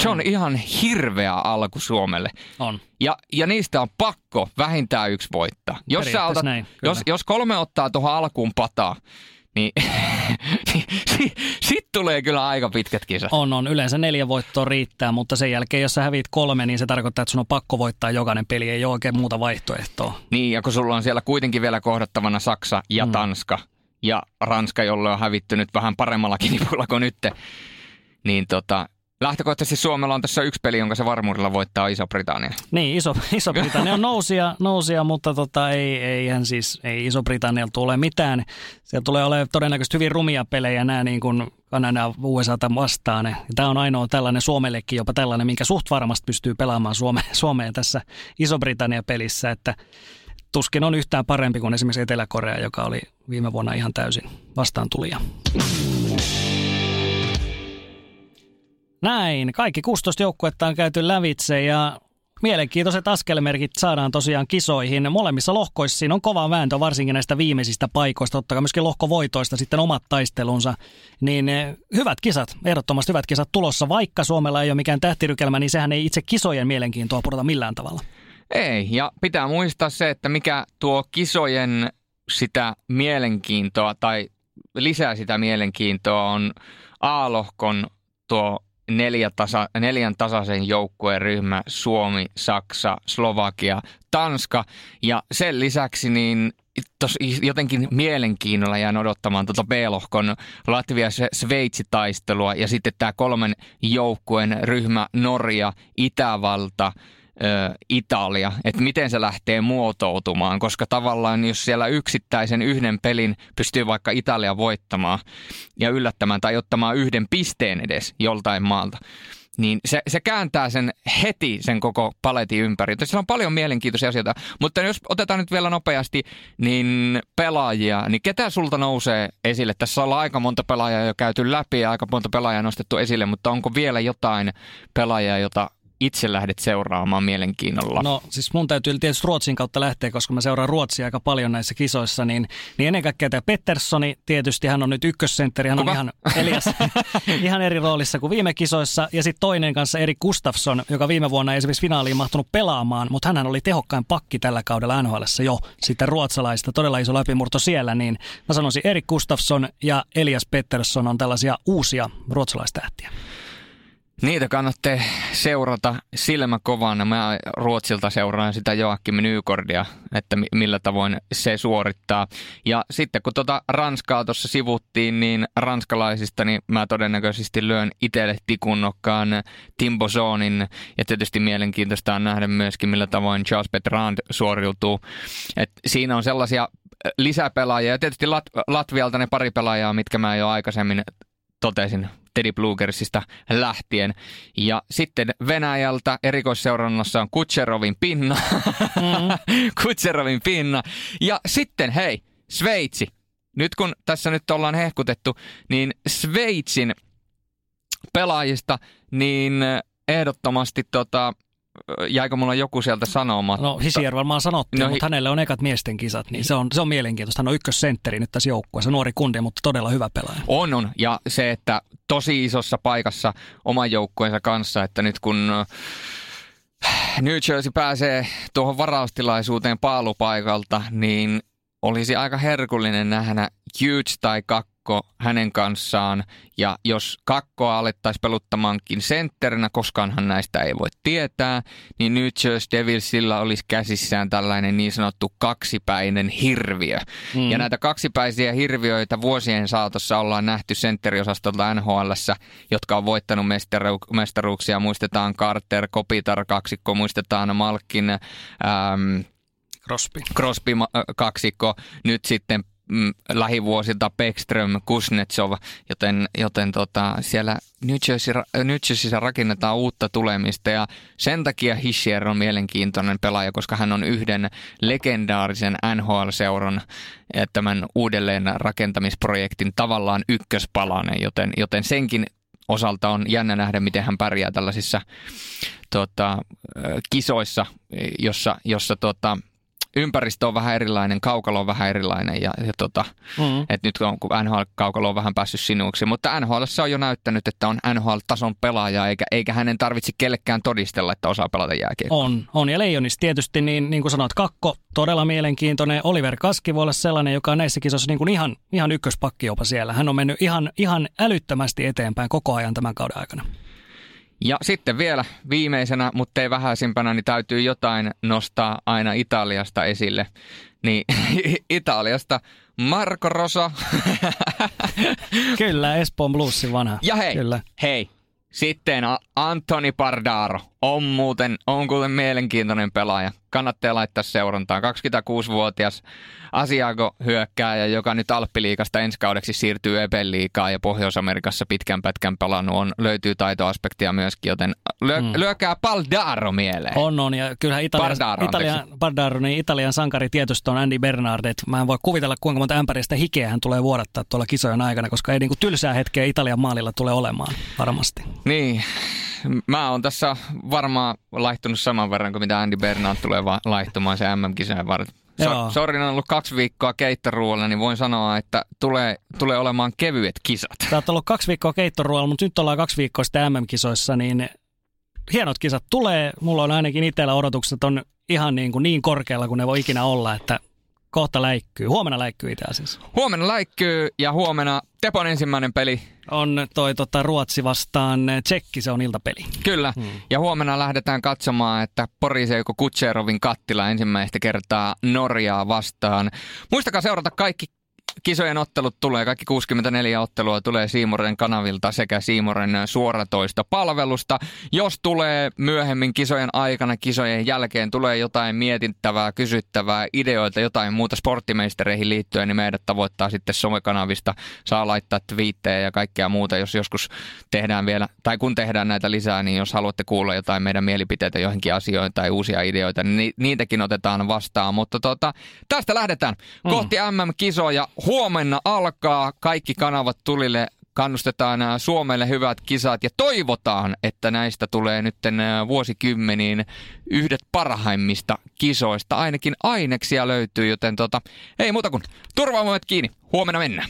Se on mm. ihan hirveä alku Suomelle. On. Ja, ja niistä on pakko vähintään yksi voittaa. Jos, sä otat, näin, jos, jos kolme ottaa tuohon alkuun pataa, niin, sitten sit tulee kyllä aika pitkät kisat. On, on. Yleensä neljä voittoa riittää, mutta sen jälkeen, jos sä häviit kolme, niin se tarkoittaa, että sun on pakko voittaa jokainen peli. Ei ole oikein muuta vaihtoehtoa. Niin, ja kun sulla on siellä kuitenkin vielä kohdattavana Saksa ja mm. Tanska, ja Ranska, jolle on hävittynyt vähän paremmallakin nipulla kuin nyt, niin tota, Lähtökohtaisesti Suomella on tässä yksi peli, jonka se varmuudella voittaa Iso-Britannia. Niin, Iso, Iso-Britannia on nousia, nousia mutta tota, ei, ei, hän siis, ei Iso-Britannialta tule mitään. Siellä tulee olemaan todennäköisesti hyvin rumia pelejä nämä niin kuin Kanada USAta vastaan. Tämä on ainoa tällainen Suomellekin jopa tällainen, minkä suht varmasti pystyy pelaamaan Suome, Suomeen tässä Iso-Britannia-pelissä, että tuskin on yhtään parempi kuin esimerkiksi Etelä-Korea, joka oli viime vuonna ihan täysin vastaan tulija. Näin, kaikki 16 joukkuetta on käyty lävitse ja mielenkiintoiset askelmerkit saadaan tosiaan kisoihin. Molemmissa lohkoissa siinä on kova vääntö, varsinkin näistä viimeisistä paikoista, ottakaa myöskin lohkovoitoista sitten omat taistelunsa. Niin eh, hyvät kisat, ehdottomasti hyvät kisat tulossa, vaikka Suomella ei ole mikään tähtirykelmä, niin sehän ei itse kisojen mielenkiintoa pudota millään tavalla. Ei, ja pitää muistaa se, että mikä tuo kisojen sitä mielenkiintoa tai lisää sitä mielenkiintoa on A-lohkon tuo neljä tasa, neljän tasaisen joukkueen ryhmä Suomi, Saksa, Slovakia, Tanska. Ja sen lisäksi niin jotenkin mielenkiinnolla jään odottamaan tuota B-lohkon Latvia-Sveitsi-taistelua ja sitten tämä kolmen joukkueen ryhmä Norja, Itävalta – Italia, että miten se lähtee muotoutumaan, koska tavallaan jos siellä yksittäisen yhden pelin pystyy vaikka Italia voittamaan ja yllättämään tai ottamaan yhden pisteen edes joltain maalta, niin se, se kääntää sen heti sen koko paletin ympäri. Tässä on paljon mielenkiintoisia asioita, mutta jos otetaan nyt vielä nopeasti, niin pelaajia, niin ketä sulta nousee esille? Tässä on aika monta pelaajaa jo käyty läpi ja aika monta pelaajaa nostettu esille, mutta onko vielä jotain pelaajaa, jota itse lähdet seuraamaan mielenkiinnolla? No siis mun täytyy tietysti Ruotsin kautta lähteä, koska mä seuraan Ruotsia aika paljon näissä kisoissa, niin, niin ennen kaikkea tämä Petterssoni, tietysti hän on nyt ykkössentteri, hän Kuka? on ihan, Elias, ihan eri roolissa kuin viime kisoissa, ja sitten toinen kanssa Erik Gustafsson, joka viime vuonna ei esimerkiksi finaaliin mahtunut pelaamaan, mutta hän oli tehokkain pakki tällä kaudella NHL jo sitten ruotsalaista, todella iso läpimurto siellä, niin mä sanoisin Erik Gustafsson ja Elias Pettersson on tällaisia uusia ruotsalaistähtiä. Niitä kannattaa seurata silmä kovana. Mä Ruotsilta seuraan sitä Joakim Nykordia, että millä tavoin se suorittaa. Ja sitten kun tota Ranskaa tuossa sivuttiin, niin ranskalaisista niin mä todennäköisesti lyön itselle tikunnokkaan Tim Bozonin. Ja tietysti mielenkiintoista on nähdä myöskin, millä tavoin Charles Petrand suoriutuu. Et siinä on sellaisia lisäpelaajia ja tietysti Lat- Latvialta ne pari pelaajaa, mitkä mä jo aikaisemmin totesin Teddy Bluegersista lähtien. Ja sitten Venäjältä erikoisseurannassa on Kutserovin pinna. Mm. Kutserovin pinna. Ja sitten hei, Sveitsi. Nyt kun tässä nyt ollaan hehkutettu, niin Sveitsin pelaajista, niin ehdottomasti tota, jäikö mulla joku sieltä sanomatta? No Hisier varmaan sanottiin, no, mutta hänelle on ekat miesten kisat, niin se on, se on mielenkiintoista. Hän on ykkössentteri nyt tässä joukkueessa, nuori kundi, mutta todella hyvä pelaaja. On, on. Ja se, että tosi isossa paikassa oman joukkueensa kanssa, että nyt kun New Jersey pääsee tuohon varaustilaisuuteen paalupaikalta, niin olisi aika herkullinen nähdä Huge tai Kakko kakko hänen kanssaan. Ja jos kakkoa alettaisiin peluttamaankin sentterinä, koskaanhan näistä ei voi tietää, niin New Jersey Devilsillä olisi käsissään tällainen niin sanottu kaksipäinen hirviö. Mm. Ja näitä kaksipäisiä hirviöitä vuosien saatossa ollaan nähty sentteriosastolta NHL, jotka on voittanut mestaru- mestaruuksia. Muistetaan Carter, Kopitar kaksikko, muistetaan Malkin... Ähm, Crosby. Crosby kaksikko, nyt sitten mm, lähivuosilta Beckström, Kuznetsov, joten, joten tota, siellä Jersey, New Jerseyssä rakennetaan uutta tulemista ja sen takia Hischier on mielenkiintoinen pelaaja, koska hän on yhden legendaarisen NHL-seuran eh, tämän uudelleen rakentamisprojektin tavallaan ykköspalanen, joten, joten senkin osalta on jännä nähdä, miten hän pärjää tällaisissa tota, eh, kisoissa, jossa, jossa tota, ympäristö on vähän erilainen, kaukalo on vähän erilainen ja, ja tota, mm. et nyt on, kun NHL-kaukalo on vähän päässyt sinuksi, mutta NHL on jo näyttänyt, että on NHL-tason pelaaja eikä, eikä hänen tarvitse kellekään todistella, että osaa pelata jääkiekkoa. On, on ja Leijonis tietysti, niin, niin kuin sanoit, kakko todella mielenkiintoinen. Oliver Kaski voi olla sellainen, joka on näissä kisoissa niin kuin ihan, ihan ykköspakki jopa siellä. Hän on mennyt ihan, ihan älyttömästi eteenpäin koko ajan tämän kauden aikana. Ja sitten vielä viimeisenä, mutta ei vähäisimpänä, niin täytyy jotain nostaa aina Italiasta esille. Niin Italiasta Marco Rosa. Kyllä, Espoon Bluesin vanha. Ja hei, Kyllä. hei, sitten Antoni Pardaro on muuten, on kuuten mielenkiintoinen pelaaja. Kannattaa laittaa seurantaan. 26-vuotias Asiago hyökkääjä, joka nyt Alppiliikasta ensi kaudeksi siirtyy Epeliikaan ja Pohjois-Amerikassa pitkän pätkän pelannut on. Löytyy taitoaspektia myöskin, joten lyö, mm. lyökää Paldaro mieleen. On, on. Ja kyllähän Italian, Pardaro, Italian, Pardaro, niin Italian sankari tietysti on Andy Bernardet. Mä en voi kuvitella, kuinka monta ämpäristä hikeä hän tulee vuodattaa tuolla kisojen aikana, koska ei niinku tylsää hetkeä Italian maalilla tule olemaan varmasti. Niin, mä oon tässä varmaan laihtunut saman verran kuin mitä Andy Bernard tulee va- laihtumaan se MM-kisojen varten. So, Sorin on ollut kaksi viikkoa keittoruoalla, niin voin sanoa, että tulee, tulee olemaan kevyet kisat. Sä oot ollut kaksi viikkoa keittoruoalla, mutta nyt ollaan kaksi viikkoa sitten MM-kisoissa, niin hienot kisat tulee. Mulla on ainakin itsellä odotukset on ihan niin, kuin niin korkealla kuin ne voi ikinä olla, että kohta läikkyy. Huomenna läikkyy itse asiassa. Huomenna läikkyy ja huomenna Tepon ensimmäinen peli. On toi tota, Ruotsi vastaan Tsekki, se on iltapeli. Kyllä, hmm. ja huomenna lähdetään katsomaan, että Poriseiko Kutserovin kattila ensimmäistä kertaa Norjaa vastaan. Muistakaa seurata kaikki kisojen ottelut tulee, kaikki 64 ottelua tulee Siimoren kanavilta sekä Siimoren suoratoista palvelusta. Jos tulee myöhemmin kisojen aikana, kisojen jälkeen tulee jotain mietittävää, kysyttävää, ideoita, jotain muuta sporttimeistereihin liittyen, niin meidät tavoittaa sitten somekanavista. Saa laittaa twiittejä ja kaikkea muuta, jos joskus tehdään vielä, tai kun tehdään näitä lisää, niin jos haluatte kuulla jotain meidän mielipiteitä johonkin asioihin tai uusia ideoita, niin niitäkin otetaan vastaan. Mutta tota, tästä lähdetään mm. kohti MM-kisoja. Huomenna alkaa kaikki kanavat tulille kannustetaan Suomelle hyvät kisat ja toivotaan, että näistä tulee nyt vuosikymmeniin yhdet parhaimmista kisoista. Ainakin aineksia löytyy, joten tota, ei muuta kuin turvaamoet kiinni. Huomenna mennään.